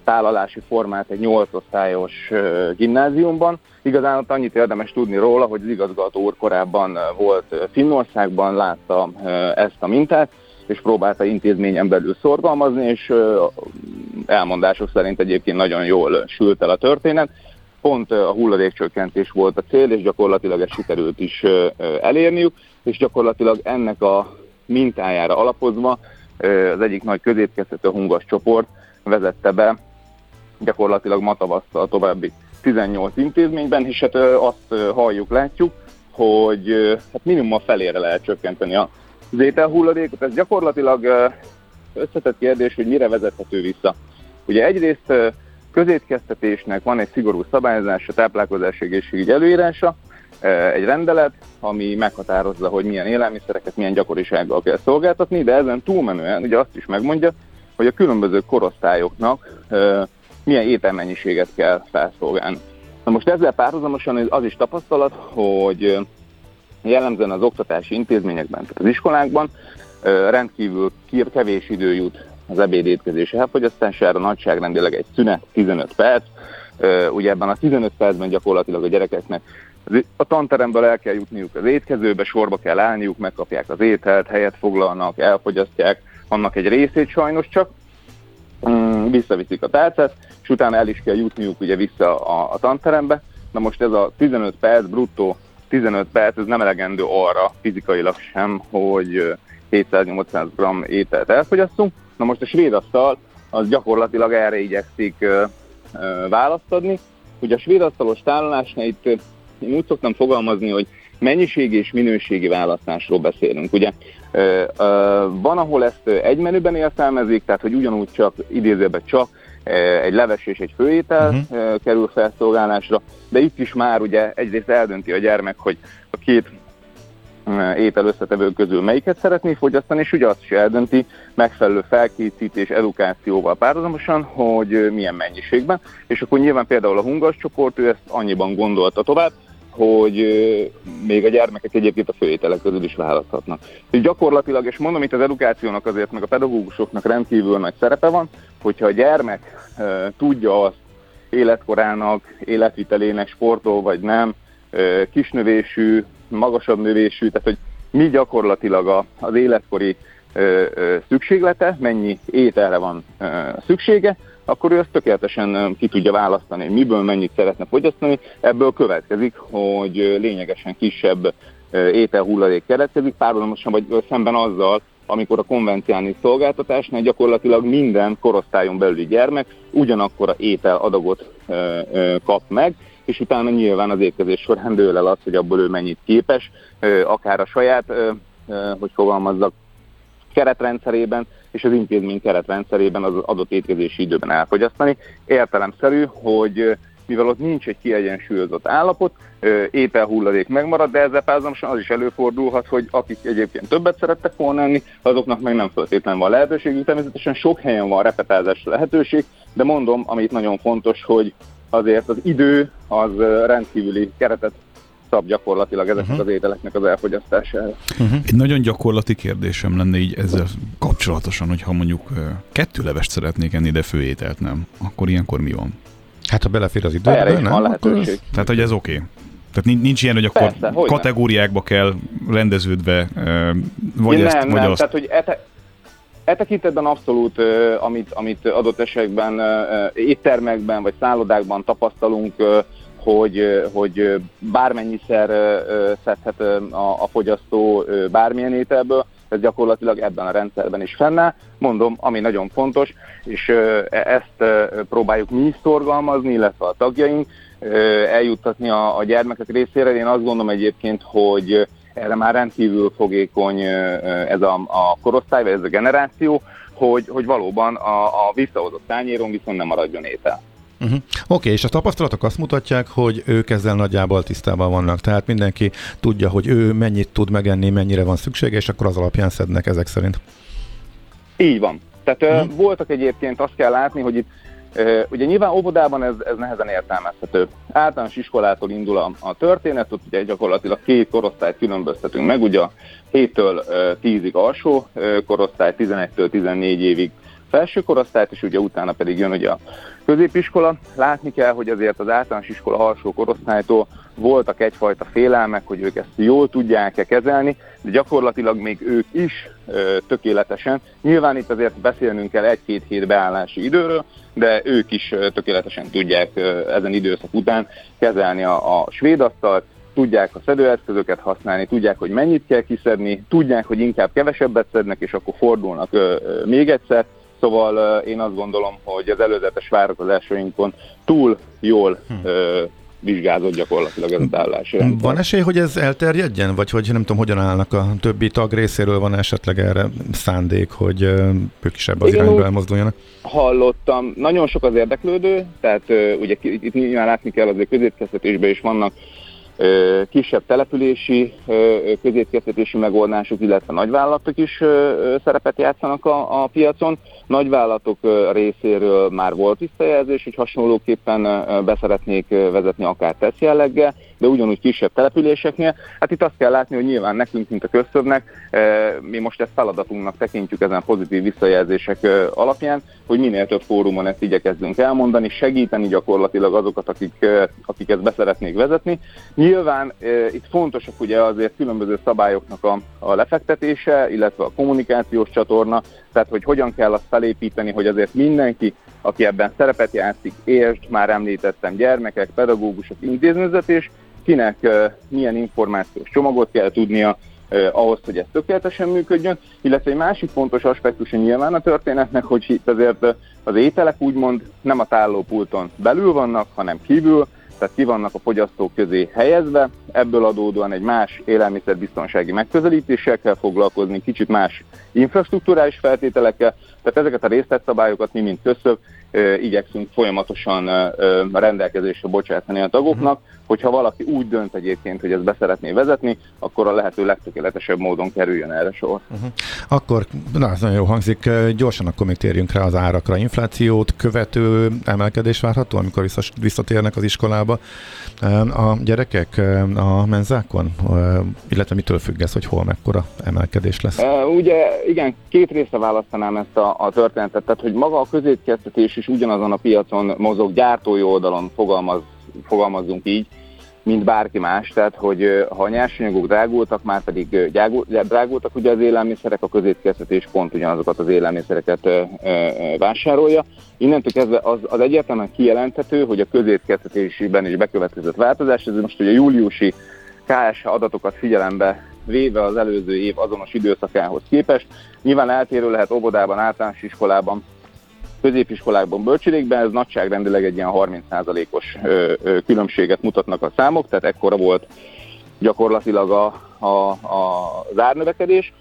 tálalási formát egy 8 osztályos gimnáziumban. Igazán annyit érdemes tudni róla, hogy az igazgató úr korábban volt Finnországban, látta ezt a mintát, és próbálta intézményen belül szorgalmazni, és elmondások szerint egyébként nagyon jól sült el a történet. Pont a hulladékcsökkentés volt a cél, és gyakorlatilag ezt sikerült is elérniük, és gyakorlatilag ennek a mintájára alapozva az egyik nagy középkeztető hungas csoport vezette be gyakorlatilag ma tavasszal a további 18 intézményben, és hát azt halljuk, látjuk, hogy hát minimum a felére lehet csökkenteni az ételhulladékot. Ez gyakorlatilag összetett kérdés, hogy mire vezethető vissza. Ugye egyrészt közétkeztetésnek van egy szigorú szabályozása, táplálkozási egészségügy előírása, egy rendelet, ami meghatározza, hogy milyen élelmiszereket milyen gyakorisággal kell szolgáltatni, de ezen túlmenően ugye azt is megmondja, hogy a különböző korosztályoknak milyen ételmennyiséget kell felszolgálni. Na most ezzel párhuzamosan az is tapasztalat, hogy jellemzően az oktatási intézményekben, tehát az iskolákban rendkívül kevés idő jut az ebédétkezés elfogyasztására, nagyságrendileg egy szünet 15 perc. Ugye ebben a 15 percben gyakorlatilag a gyerekeknek a tanteremből el kell jutniuk az étkezőbe, sorba kell állniuk, megkapják az ételt, helyet foglalnak, elfogyasztják, annak egy részét sajnos csak, mm, visszaviszik a tálcát, és utána el is kell jutniuk ugye vissza a, a tanterembe. Na most ez a 15 perc, bruttó 15 perc, ez nem elegendő arra fizikailag sem, hogy ö, 700-800 g ételt elfogyasszunk. Na most a svéd asztal az gyakorlatilag erre igyekszik ö, ö, választ adni. Ugye a svéd asztalos tálalásnál itt én úgy szoktam fogalmazni, hogy mennyiségi és minőségi választásról beszélünk. Ugye van, ahol ezt egy menüben értelmezik, tehát hogy ugyanúgy csak idézőben csak egy leves és egy főétel uh-huh. kerül felszolgálásra, de itt is már ugye egyrészt eldönti a gyermek, hogy a két étel összetevő közül melyiket szeretné fogyasztani, és ugye azt is eldönti megfelelő felkészítés, edukációval párhuzamosan, hogy milyen mennyiségben, és akkor nyilván például a hungas csoport, ő ezt annyiban gondolta tovább, hogy még a gyermekek egyébként a főételek közül is választhatnak. És gyakorlatilag, és mondom itt az edukációnak azért, meg a pedagógusoknak rendkívül nagy szerepe van, hogyha a gyermek tudja azt életkorának, életvitelének, sportol vagy nem, kisnövésű, magasabb növésű, tehát hogy mi gyakorlatilag az életkori szükséglete, mennyi ételre van szüksége, akkor ő ezt tökéletesen ki tudja választani, miből mennyit szeretne fogyasztani. Ebből következik, hogy lényegesen kisebb ételhulladék keletkezik, párhuzamosan vagy szemben azzal, amikor a konvenciális szolgáltatásnál gyakorlatilag minden korosztályon belüli gyermek ugyanakkor a étel adagot kap meg, és utána nyilván az étkezés során dől el az, hogy abból ő mennyit képes, akár a saját, hogy fogalmazzak, keretrendszerében és az intézmény keretrendszerében az adott étkezési időben elfogyasztani. Értelemszerű, hogy mivel ott nincs egy kiegyensúlyozott állapot, ételhulladék megmarad, de ezzel párhuzamosan az is előfordulhat, hogy akik egyébként többet szerettek volna enni, azoknak meg nem feltétlenül van lehetőségük. Természetesen sok helyen van repetázásra lehetőség, de mondom, amit nagyon fontos, hogy azért az idő az rendkívüli keretet szab gyakorlatilag ezeknek uh-huh. az ételeknek az elfogyasztására. Uh-huh. Egy nagyon gyakorlati kérdésem lenne így ezzel kapcsolatosan, hogyha mondjuk kettő levest szeretnék enni, de főételt nem, akkor ilyenkor mi van? Hát ha belefér az időbe, nem? Van lehetőség. Ez, tehát, hogy ez oké. Okay. Tehát nincs ilyen, hogy akkor Persze, kategóriákba nem. kell rendeződve, vagy nem, ezt, vagy nem. azt. Tehát, hogy ete, E tekintetben abszolút, amit, amit adott esetben éttermekben vagy szállodákban tapasztalunk, hogy, hogy bármennyiszer szedhet a, a fogyasztó bármilyen ételből, ez gyakorlatilag ebben a rendszerben is fennáll. Mondom, ami nagyon fontos, és ezt próbáljuk mi is szorgalmazni, illetve a tagjaink, eljuttatni a, a gyermekek részére. Én azt gondolom egyébként, hogy erre már rendkívül fogékony ez a, a korosztály, vagy ez a generáció, hogy, hogy valóban a, a visszahozott tányéron viszont nem maradjon étel. Uh-huh. Oké, okay, és a tapasztalatok azt mutatják, hogy ők ezzel nagyjából tisztában vannak. Tehát mindenki tudja, hogy ő mennyit tud megenni, mennyire van szüksége, és akkor az alapján szednek ezek szerint. Így van. Tehát uh-huh. voltak egyébként, azt kell látni, hogy itt Ugye nyilván óvodában ez, ez nehezen értelmezhető. Általános iskolától indul a, a történet, ott ugye gyakorlatilag két korosztályt különböztetünk meg, ugye 7-től 10-ig alsó korosztály, 11-től 14 évig felső korosztályt, és ugye utána pedig jön ugye a középiskola. Látni kell, hogy azért az általános iskola alsó korosztálytól voltak egyfajta félelmek, hogy ők ezt jól tudják-e kezelni, de gyakorlatilag még ők is ö, tökéletesen. Nyilván itt azért beszélnünk kell egy-két hét beállási időről, de ők is ö, tökéletesen tudják ö, ezen időszak után kezelni a, a svéd asztalt, tudják a szedőeszközöket használni, tudják, hogy mennyit kell kiszedni, tudják, hogy inkább kevesebbet szednek, és akkor fordulnak ö, ö, még egyszer, Szóval én azt gondolom, hogy az előzetes várakozásainkon túl jól hm. vizsgázott gyakorlatilag ez a állási rendszer. Van esély, hogy ez elterjedjen, vagy hogy nem tudom, hogyan állnak a többi tag részéről, van esetleg erre szándék, hogy ők is ebbe az Igen, irányba elmozduljanak? Hallottam, nagyon sok az érdeklődő, tehát ugye itt nyilván látni kell, azért középkeztetésben is vannak kisebb települési közétkeztetési megoldások, illetve nagyvállalatok is szerepet játszanak a, a piacon. Nagyvállalatok részéről már volt visszajelzés, hogy hasonlóképpen beszeretnék vezetni akár tesz jelleggel, de ugyanúgy kisebb településeknél. Hát itt azt kell látni, hogy nyilván nekünk, mint a köztöbbnek, mi most ezt feladatunknak tekintjük ezen pozitív visszajelzések alapján, hogy minél több fórumon ezt igyekezzünk elmondani, segíteni gyakorlatilag azokat, akik, akik ezt beszeretnék vezetni. Nyilván itt fontosak ugye azért különböző szabályoknak a, a lefektetése, illetve a kommunikációs csatorna, tehát hogy hogyan kell azt felépíteni, hogy azért mindenki, aki ebben szerepet játszik, értsd, már említettem, gyermekek, pedagógusok, intézményvezetés, kinek milyen információs csomagot kell tudnia, ahhoz, hogy ez tökéletesen működjön, illetve egy másik fontos aspektus nyilván a történetnek, hogy itt azért az ételek úgymond nem a tálópulton belül vannak, hanem kívül, tehát ki vannak a fogyasztók közé helyezve, ebből adódóan egy más élelmiszerbiztonsági megközelítéssel kell foglalkozni, kicsit más infrastruktúrális feltételekkel, tehát ezeket a részletszabályokat mi, mint közszöv, ö, igyekszünk folyamatosan rendelkezésre bocsátani a tagoknak, hogyha valaki úgy dönt egyébként, hogy ezt beszeretné vezetni, akkor a lehető legtökéletesebb módon kerüljön erre sor. Akkor, na ez nagyon jó hangzik, gyorsan akkor még térjünk rá az árakra. Inflációt követő emelkedés várható, amikor visszatérnek az iskolába a gyerekek a menzákon, illetve mitől függ ez, hogy hol mekkora emelkedés lesz? Uh, ugye igen, két részre választanám ezt a, a történetet, tehát hogy maga a közétkeztetés is ugyanazon a piacon mozog, gyártói oldalon fogalmaz, fogalmazzunk így, mint bárki más, tehát hogy ha a nyersanyagok drágultak, már pedig drágultak ugye az élelmiszerek, a közétkeztetés pont ugyanazokat az élelmiszereket vásárolja. Innentől kezdve az, az egyértelműen kijelenthető, hogy a közétkeztetésben is bekövetkezett változás, ez most ugye júliusi KSH adatokat figyelembe véve az előző év azonos időszakához képest. Nyilván eltérő lehet óvodában, általános iskolában, középiskolákban, bölcsidékben, ez nagyságrendileg egy ilyen 30%-os különbséget mutatnak a számok, tehát ekkora volt gyakorlatilag a, a, a, az árnövekedés.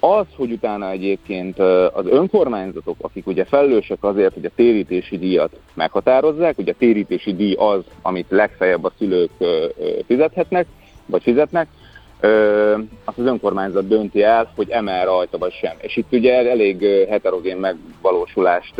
Az, hogy utána egyébként az önkormányzatok, akik ugye felelősek azért, hogy a térítési díjat meghatározzák, ugye a térítési díj az, amit legfeljebb a szülők fizethetnek, vagy fizetnek, azt az önkormányzat dönti el, hogy emel rajta vagy sem. És itt ugye elég heterogén megvalósulást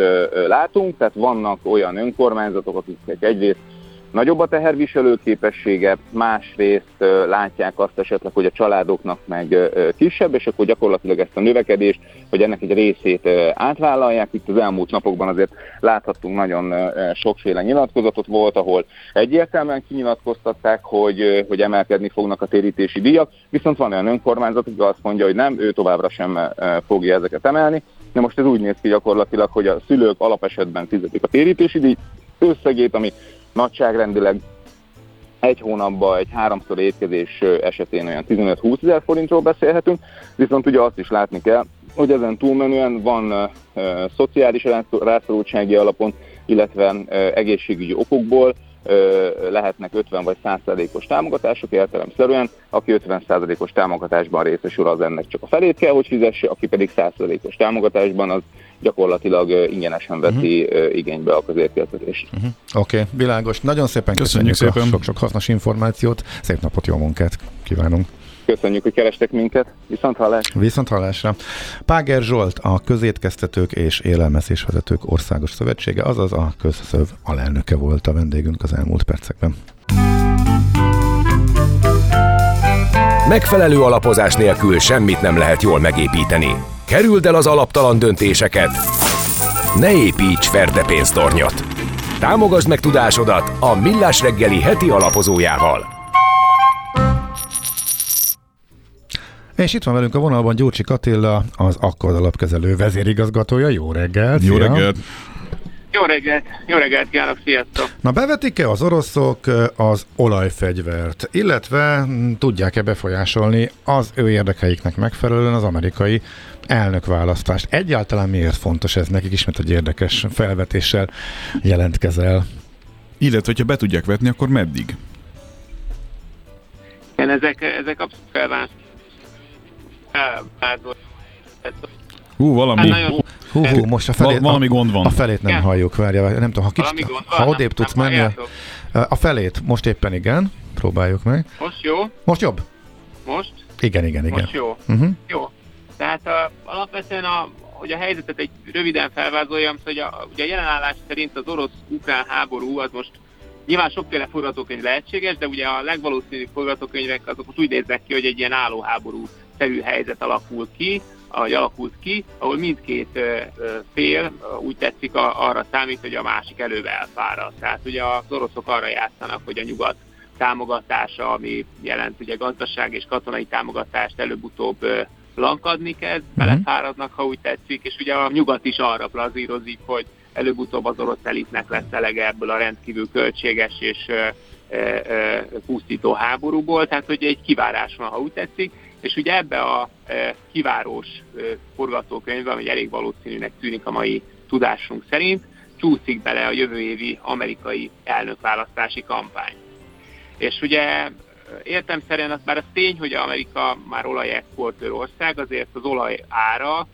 látunk, tehát vannak olyan önkormányzatok, akik egyrészt nagyobb a teherviselő képessége, másrészt látják azt esetleg, hogy a családoknak meg kisebb, és akkor gyakorlatilag ezt a növekedést, hogy ennek egy részét átvállalják. Itt az elmúlt napokban azért láthattunk nagyon sokféle nyilatkozatot volt, ahol egyértelműen kinyilatkoztatták, hogy, hogy emelkedni fognak a térítési díjak, viszont van olyan önkormányzat, aki azt mondja, hogy nem, ő továbbra sem fogja ezeket emelni. De most ez úgy néz ki gyakorlatilag, hogy a szülők alapesetben fizetik a térítési díj összegét, ami nagyságrendileg egy hónapban egy háromszor étkezés esetén olyan 15-20 ezer forintról beszélhetünk, viszont ugye azt is látni kell, hogy ezen túlmenően van uh, szociális rászorultsági alapon, illetve uh, egészségügyi okokból lehetnek 50 vagy 100 os támogatások értelemszerűen, aki 50 os támogatásban részesül, az ennek csak a felét kell, hogy fizesse, aki pedig 100 os támogatásban, az gyakorlatilag ingyenesen veszi uh-huh. igénybe a közérkeltetést. Uh-huh. Oké, okay, világos. Nagyon szépen köszönjük, köszönjük szépen. sok-sok hasznos információt. Szép napot, jó munkát kívánunk. Köszönjük, hogy kerestek minket. Viszont hallás. Viszont hallásra. Páger Zsolt, a Közétkeztetők és Élelmezésvezetők Országos Szövetsége, azaz a közszöv alelnöke volt a vendégünk az elmúlt percekben. Megfelelő alapozás nélkül semmit nem lehet jól megépíteni. Kerüld el az alaptalan döntéseket. Ne építs ferde pénztornyot. Támogasd meg tudásodat a Millás reggeli heti alapozójával. És itt van velünk a vonalban Gyurcsik Attila, az Akkord alapkezelő vezérigazgatója. Jó reggelt! Jó reggelt! Jó reggelt, jó reggelt kívánok, sziasztok! Na bevetik-e az oroszok az olajfegyvert, illetve tudják-e befolyásolni az ő érdekeiknek megfelelően az amerikai elnökválasztást? Egyáltalán miért fontos ez nekik, ismét egy érdekes felvetéssel jelentkezel? Illetve, hogyha be tudják vetni, akkor meddig? Igen, ezek, ezek abszolút felválasztás. Hú, valami. Hát Hú, hú, most a felét, valami gond van. A felét nem igen. halljuk, várja, nem tudom, ha, kicsit, ha odébb tudsz menni. A, a felét, most éppen igen, próbáljuk meg. Most jó? Most jobb? Most? Igen, igen, igen. Most jó. Uh-huh. Jó. Tehát a, alapvetően, a, hogy a helyzetet egy röviden felvázoljam, hogy a, ugye a jelenállás szerint az orosz-ukrán háború az most Nyilván sokféle forgatókönyv lehetséges, de ugye a legvalószínűbb forgatókönyvek azok úgy néznek ki, hogy egy ilyen állóháború szerű helyzet alakul ki, ahogy alakult ki, ahol mindkét fél úgy tetszik arra számít, hogy a másik előbb elfárad. Tehát ugye az oroszok arra játszanak, hogy a nyugat támogatása, ami jelent ugye gazdaság és katonai támogatást előbb-utóbb lankadni kezd, uh-huh. belefáradnak, ha úgy tetszik, és ugye a nyugat is arra plazírozik, hogy előbb-utóbb az orosz elitnek lesz elege ebből a rendkívül költséges és pusztító háborúból, tehát hogy egy kivárás van, ha úgy tetszik, és ugye ebbe a e, kivárós e, forgatókönyvbe, ami elég valószínűnek tűnik a mai tudásunk szerint, csúszik bele a jövő évi amerikai elnökválasztási kampány. És ugye értem szerint az bár az tény, hogy Amerika már olajexportőr ország, azért az olaj ára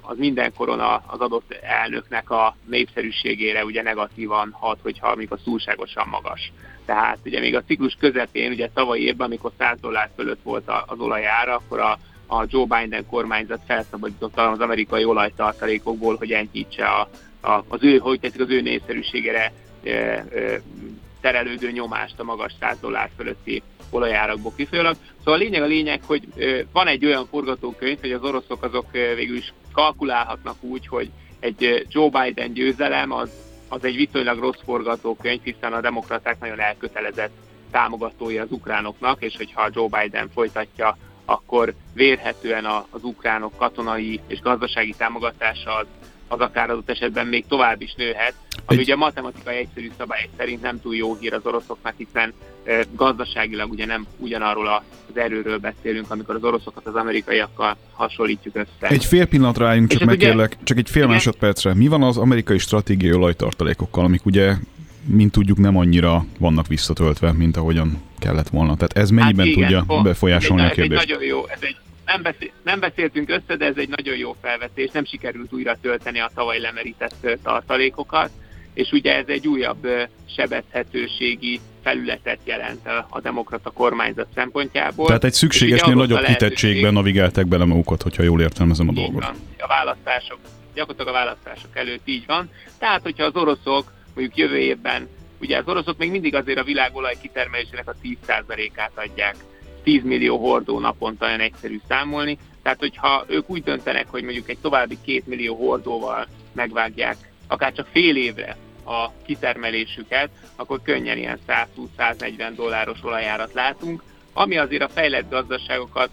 az mindenkoron az adott elnöknek a népszerűségére ugye negatívan hat, hogyha amikor túlságosan magas. Tehát ugye még a ciklus közepén, ugye tavalyi évben, amikor 100 dollár fölött volt az olajára, akkor a, a Joe Biden kormányzat felszabadította az amerikai olajtartalékokból, hogy enyhítse a, a, az ő, hogy teszik, az ő népszerűségére e, e, terelődő nyomást a magas 100 dollár fölötti olajárakból kifolyólag. Szóval a lényeg a lényeg, hogy van egy olyan forgatókönyv, hogy az oroszok azok végül is kalkulálhatnak úgy, hogy egy Joe Biden győzelem az, az egy viszonylag rossz forgatókönyv, hiszen a demokraták nagyon elkötelezett támogatói az ukránoknak, és hogyha Joe Biden folytatja, akkor vérhetően az ukránok katonai és gazdasági támogatása az az akár adott esetben még tovább is nőhet, ami Egy... ugye a matematikai egyszerű szabály szerint nem túl jó hír az oroszoknak, hiszen gazdaságilag ugye nem ugyanarról az erőről beszélünk, amikor az oroszokat az amerikaiakkal hasonlítjuk össze. Egy fél pillanatra álljunk csak meg, ugye... csak egy fél igen? másodpercre. Mi van az amerikai stratégiai olajtartalékokkal, amik ugye mint tudjuk, nem annyira vannak visszatöltve, mint ahogyan kellett volna. Tehát ez mennyiben hát igen, tudja befolyásolni ez a kérdést? Ez egy nagyon jó, ez egy nem, beszél, nem beszéltünk össze, de ez egy nagyon jó felvetés. Nem sikerült újra tölteni a tavaly lemerített tartalékokat, és ugye ez egy újabb sebezhetőségi felületet jelent a demokrata kormányzat szempontjából. Tehát egy szükségesnél nagyobb kitettségben navigálták bele magukat, hogyha jól értelmezem a dolgot. Van. A választások, gyakorlatilag a választások előtt így van. Tehát, hogyha az oroszok mondjuk jövő évben, ugye az oroszok még mindig azért a világolaj kitermelésének a 10%-át adják 10 millió hordó naponta olyan egyszerű számolni. Tehát, hogyha ők úgy döntenek, hogy mondjuk egy további 2 millió hordóval megvágják akár csak fél évre a kitermelésüket, akkor könnyen ilyen 120-140 dolláros olajárat látunk, ami azért a fejlett gazdaságokat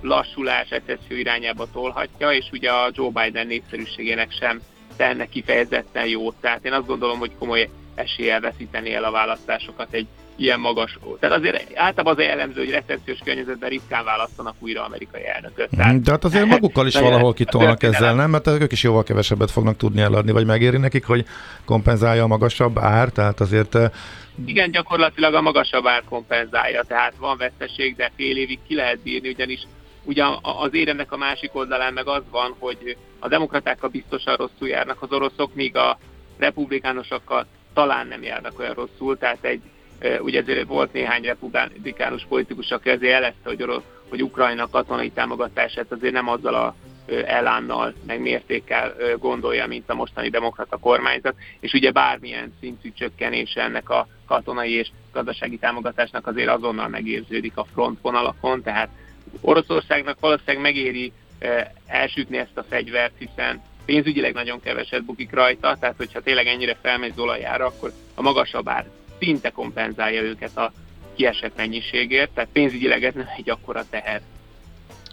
lassulás, recesszió irányába tolhatja, és ugye a Joe Biden népszerűségének sem tenne kifejezetten jót. Tehát én azt gondolom, hogy komoly eséllyel veszíteni el a választásokat egy ilyen magas. Tehát azért általában az jellemző, hogy recessziós környezetben ritkán választanak újra amerikai elnököt. Tehát, De hát azért magukkal is valahol kitolnak ezzel, nem? Mert ők is jóval kevesebbet fognak tudni eladni, vagy megéri nekik, hogy kompenzálja a magasabb ár, tehát azért eh, igen, gyakorlatilag a magasabb ár kompenzálja, tehát van veszteség, de fél évig ki lehet bírni, ugyanis ugyan az éremnek a másik oldalán meg az van, hogy a demokratákkal biztosan rosszul járnak az oroszok, míg a republikánusokkal talán nem járnak olyan rosszul, tehát egy Ugye ezért volt néhány republikánus politikus, aki azért jelezte, hogy, hogy Ukrajna katonai támogatását azért nem azzal a elánnal, meg mértékkel gondolja, mint a mostani demokrata kormányzat, és ugye bármilyen szintű csökkenése ennek a katonai és gazdasági támogatásnak azért azonnal megérződik a frontvonalakon, tehát Oroszországnak valószínűleg megéri elsütni ezt a fegyvert, hiszen pénzügyileg nagyon keveset bukik rajta, tehát hogyha tényleg ennyire felmegy az olajára, akkor a magasabb ár szinte kompenzálja őket a kiesett mennyiségért, tehát pénzügyileg ez nem egy akkora teher.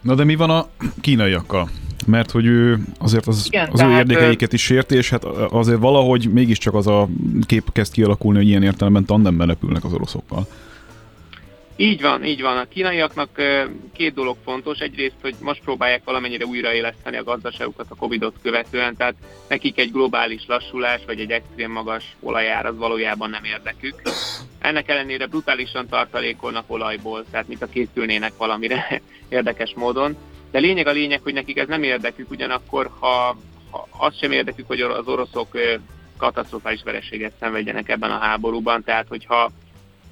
Na de mi van a kínaiakkal? Mert hogy ő azért az, Igen, az ő érdekeiket is sérti, és hát azért valahogy mégiscsak az a kép kezd kialakulni, hogy ilyen értelemben tandemben repülnek az oroszokkal. Így van, így van. A kínaiaknak két dolog fontos. Egyrészt, hogy most próbálják valamennyire újraéleszteni a gazdaságukat a Covid-ot követően, tehát nekik egy globális lassulás vagy egy extrém magas olajár az valójában nem érdekük. Ennek ellenére brutálisan tartalékolnak olajból, tehát mint a készülnének valamire érdekes módon. De lényeg a lényeg, hogy nekik ez nem érdekük, ugyanakkor ha, ha az sem érdekük, hogy az oroszok katasztrofális vereséget szenvedjenek ebben a háborúban, tehát hogyha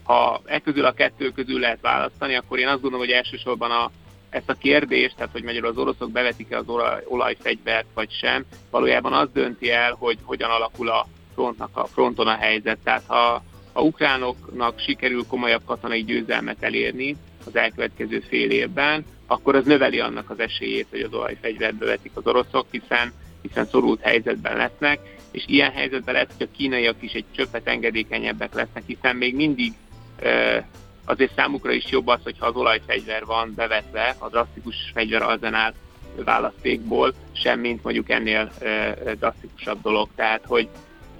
ha e közül a kettő közül lehet választani, akkor én azt gondolom, hogy elsősorban a, ezt a kérdést, tehát hogy magyarul az oroszok bevetik-e az olaj, olajfegyvert vagy sem, valójában az dönti el, hogy hogyan alakul a frontnak a fronton a helyzet. Tehát ha a ukránoknak sikerül komolyabb katonai győzelmet elérni az elkövetkező fél évben, akkor az növeli annak az esélyét, hogy az olajfegyvert bevetik az oroszok, hiszen, hiszen szorult helyzetben lesznek, és ilyen helyzetben lehet, hogy a kínaiak is egy csöppet engedékenyebbek lesznek, hiszen még mindig azért számukra is jobb az, hogyha az olajfegyver van bevetve a drasztikus fegyverarzenál választékból, semmint mondjuk ennél drasztikusabb dolog. Tehát, hogy,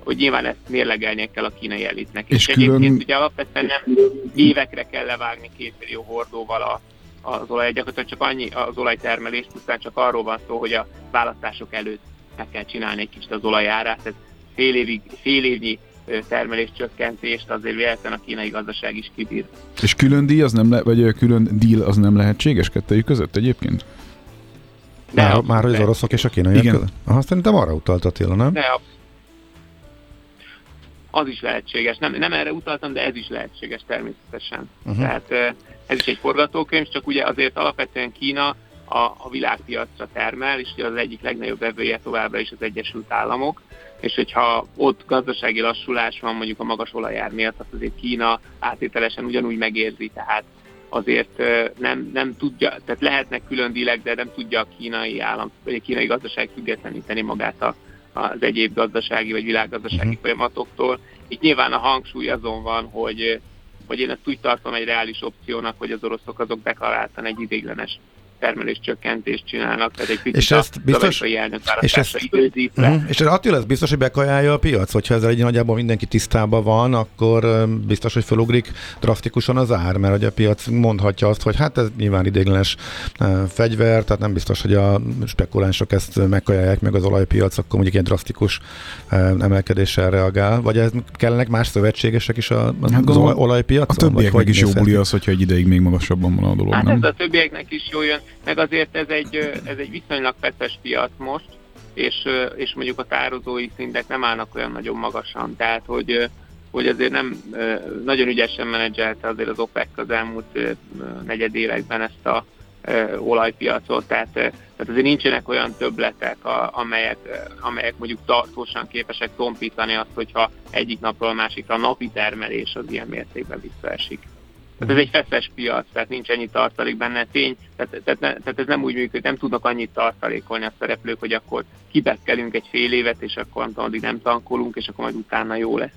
hogy nyilván ezt mérlegelnie kell a kínai elitnek. És, és külön... egyébként ugye alapvetően nem évekre kell levágni két millió hordóval a, az olaj, gyakorlatilag csak annyi az olajtermelés, pusztán csak arról van szó, hogy a választások előtt meg kell csinálni egy kicsit az olajárát, ez fél, évig, fél évnyi termelés csökkentést azért véletlen a kínai gazdaság is kibír. És külön díj az nem le, vagy külön deal az nem lehetséges kettőjük között egyébként? De Már, abszolút már hogy az oroszok és a kínaiak Igen. között? Aha, szerintem arra utalt Attila, nem? De az is lehetséges. Nem, nem erre utaltam, de ez is lehetséges természetesen. Uh-huh. Tehát ez is egy forgatókönyv, csak ugye azért alapvetően Kína a, a világpiacra termel, és ugye az egyik legnagyobb vevője továbbra is az Egyesült Államok, és hogyha ott gazdasági lassulás van mondjuk a magas olajár miatt, azt azért Kína átételesen ugyanúgy megérzi, tehát azért nem, nem tudja, tehát lehetnek külön dílek, de nem tudja a kínai állam, vagy a kínai gazdaság függetleníteni magát a, az egyéb gazdasági vagy világgazdasági uh-huh. folyamatoktól. Itt nyilván a hangsúly azon van, hogy, hogy én ezt úgy tartom egy reális opciónak, hogy az oroszok azok deklaráltan egy idéglenes termelés csökkentést csinálnak, tehát egy picit És a ezt biztos- elnök és ezt- időzítve. Uh-huh. És Attila, ez biztos, hogy bekajálja a piac? Hogyha ezzel egy nagyjából mindenki tisztában van, akkor biztos, hogy felugrik drasztikusan az ár, mert hogy a piac mondhatja azt, hogy hát ez nyilván idéglenes fegyver, tehát nem biztos, hogy a spekulánsok ezt megkajálják meg az olajpiac, akkor mondjuk ilyen drasztikus emelkedéssel reagál, vagy ez kellenek más szövetségesek is a, az Hát gondolom, olajpiacon? A többieknek hogy is jó buli az, hogyha egy ideig még magasabban van a dolog, Hát nem? ez a többieknek is jól jön, meg azért ez egy, ez egy viszonylag feszes piac most, és, és mondjuk a tározói szintek nem állnak olyan nagyon magasan, tehát hogy, hogy azért nem nagyon ügyesen menedzselte azért az OPEC az elmúlt negyed években ezt a olajpiacot, tehát, tehát azért nincsenek olyan többletek, amelyek, amelyek mondjuk tartósan képesek tompítani azt, hogyha egyik napról a másikra a napi termelés az ilyen mértékben visszaesik. Tehát ez egy feszes piac, tehát nincs ennyi tartalék benne. Tény, tehát, tehát, ne- tehát ez nem úgy működik, nem tudnak annyit tartalékolni a szereplők, hogy akkor kibekkelünk egy fél évet, és akkor nem tudom, addig nem tankolunk, és akkor majd utána jó lesz.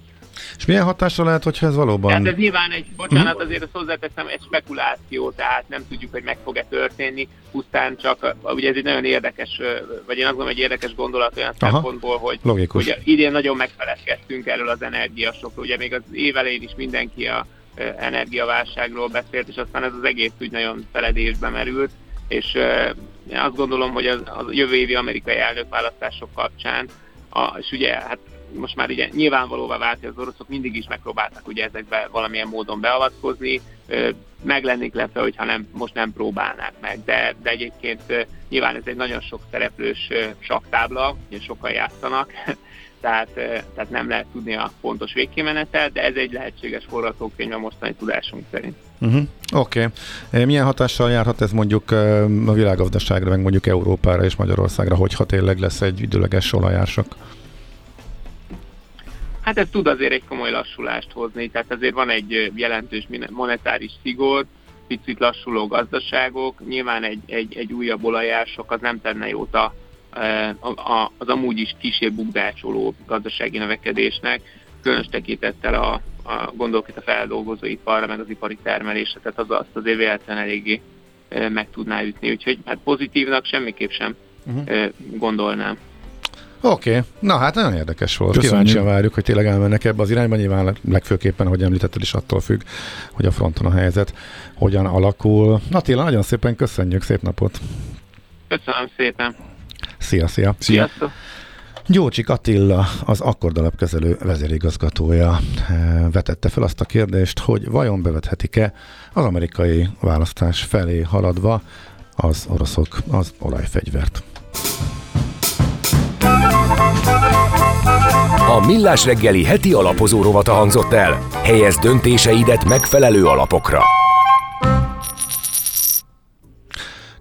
És milyen hatásra lehet, hogyha ez valóban... Tehát ez nyilván egy, bocsánat, azért azt hozzáteszem, egy spekuláció, tehát nem tudjuk, hogy meg fog-e történni, pusztán csak, ugye ez egy nagyon érdekes, vagy én azt gondolom, egy érdekes gondolat olyan Aha. szempontból, hogy Logikus. Ugye idén nagyon megfeledkeztünk erről az energiasokról, ugye még az év elején is mindenki a energiaválságról beszélt, és aztán ez az egész úgy nagyon feledésbe merült, és én azt gondolom, hogy az, az jövő évi amerikai elnökválasztások kapcsán, a, és ugye hát most már ugye nyilvánvalóvá vált, hogy az oroszok mindig is megpróbáltak ugye ezekbe valamilyen módon beavatkozni, meg lennék lepve, hogyha nem, most nem próbálnák meg, de, de egyébként nyilván ez egy nagyon sok szereplős saktábla, sokan játszanak, tehát, tehát nem lehet tudni a pontos végkimenetet, de ez egy lehetséges forgatókönyv a mostani tudásunk szerint. Uh-huh. Oké. Okay. Milyen hatással járhat ez mondjuk a világgazdaságra, meg mondjuk Európára és Magyarországra, hogyha tényleg lesz egy időleges olajársak? Hát ez tud azért egy komoly lassulást hozni, tehát azért van egy jelentős monetáris szigor, picit lassuló gazdaságok, nyilván egy, egy, egy újabb olajások az nem tenne jót a, az amúgy is kisebb bukdácsoló gazdasági növekedésnek, különös tekintettel a, a gondolok itt a feldolgozóiparra, meg az ipari termelésre, tehát az, azt azért véletlenül eléggé meg tudná ütni, úgyhogy hát pozitívnak semmiképp sem uh-huh. gondolnám. Oké, okay. na hát nagyon érdekes volt. Köszönjük. Kíváncsian várjuk, hogy tényleg elmennek ebbe az irányba. Nyilván legfőképpen, ahogy említetted is attól függ, hogy a fronton a helyzet hogyan alakul. Attila, nagyon szépen köszönjük, szép napot! Köszönöm szépen! Szia, szia! Sziasztok! Gyócsik Attila, az akkordalapkezelő vezérigazgatója eh, vetette fel azt a kérdést, hogy vajon bevethetik-e az amerikai választás felé haladva az oroszok az olajfegyvert. A Millás reggeli heti alapozó rovata hangzott el. Helyez döntéseidet megfelelő alapokra.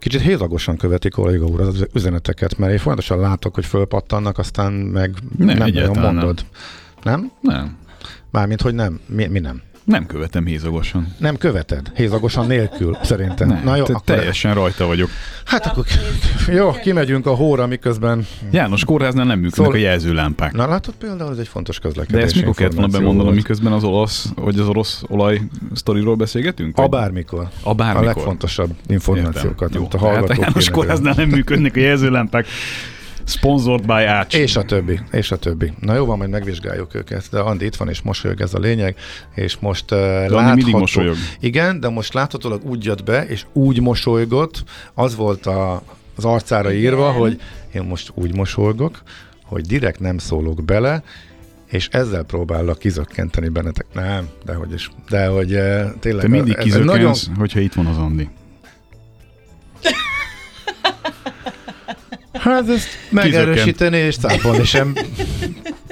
Kicsit hézagosan követik Kolléga úr az üzeneteket, mert én folyamatosan látok, hogy fölpattannak, aztán meg Nem, nem, nagyon egyáltalán nem. mondod. Nem? Nem. Mármint, hogy nem. Mi, mi nem? Nem követem hézagosan. Nem követed? Hézagosan nélkül, szerintem. Nem, Na jó, te- akkor, teljesen rajta vagyok. hát akkor jó, kimegyünk a hóra, miközben... János kórháznál nem működnek Szól- a jelzőlámpák. Na látod például, ez egy fontos közlekedés. De ezt mikor kellett volna bemondanom, miközben az olasz, vagy az orosz olaj sztoriról beszélgetünk? A Vagy- bármikor. a bármikor. A legfontosabb információkat, Értem. amit a Jó, hallgatók hát a János kórháznál nem működnek a jelzőlámpák. Sponsored by Ács. És a többi, és a többi. Na jó, van, majd megvizsgáljuk őket, de Andi itt van, és mosolyog ez a lényeg, és most uh, Andi látható... mindig mosolyog. Igen, de most láthatólag úgy jött be, és úgy mosolygott, az volt a, az arcára írva, hogy én most úgy mosolygok, hogy direkt nem szólok bele, és ezzel próbállak kizökkenteni bennetek. Nem, dehogy is. De hogy uh, tényleg... Te mindig kizökkensz, nagyon... hogyha itt van az Andi. Hát ezt megerősíteni és cápolni sem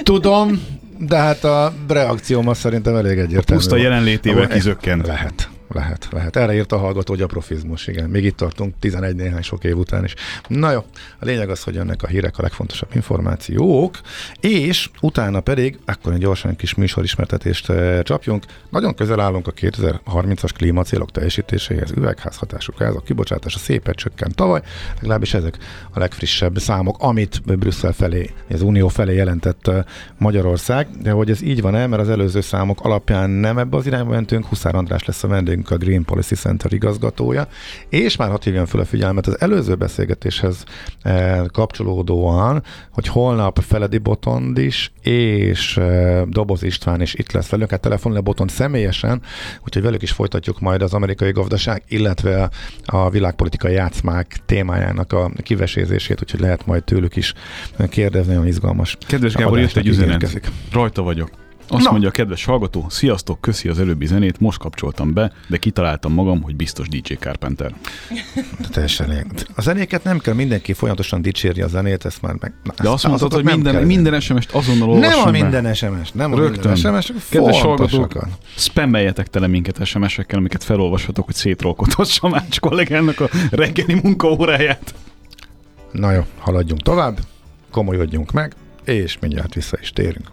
tudom, de hát a reakcióm az szerintem elég egyértelmű. Puszta jelenlétével kizökkent. Lehet. Lehet, lehet. Erre írt a hallgató, hogy a profizmus, igen. Még itt tartunk 11 néhány sok év után is. Na jó, a lényeg az, hogy ennek a hírek a legfontosabb információk, és utána pedig, akkor egy gyorsan egy kis műsorismertetést eh, csapjunk. Nagyon közel állunk a 2030-as klímacélok teljesítéséhez, üvegházhatású gázok kibocsátása szépen csökkent tavaly, legalábbis ezek a legfrissebb számok, amit Brüsszel felé, az Unió felé jelentett eh, Magyarország, de hogy ez így van-e, mert az előző számok alapján nem ebbe az irányba mentünk, Huszár András lesz a vendégünk, a Green Policy Center igazgatója, és már hat hívjam fel a figyelmet az előző beszélgetéshez eh, kapcsolódóan, hogy holnap Feledi Botond is, és eh, Doboz István is itt lesz velünk, hát telefonle Botond személyesen, úgyhogy velük is folytatjuk majd az amerikai gazdaság, illetve a világpolitikai játszmák témájának a kivesézését, úgyhogy lehet majd tőlük is kérdezni, nagyon izgalmas. Kedves Gábor, jött egy üzenet. Rajta vagyok. Azt Na. mondja a kedves hallgató, sziasztok, köszi az előbbi zenét, most kapcsoltam be, de kitaláltam magam, hogy biztos DJ Carpenter. Teljesen A zenéket nem kell mindenki folyamatosan dicsérni a zenét, ezt már meg... Na, de azt mondtad, hogy minden, minden SMS-t azonnal Nem a minden SMS, nem a Rögtön. minden SMS, Kedves hallgatók, spammeljetek tele minket SMS-ekkel, amiket felolvashatok, hogy szétrolkodhassam Mács kollégának a reggeli munkaóráját. Na jó, haladjunk tovább, komolyodjunk meg, és mindjárt vissza is térünk.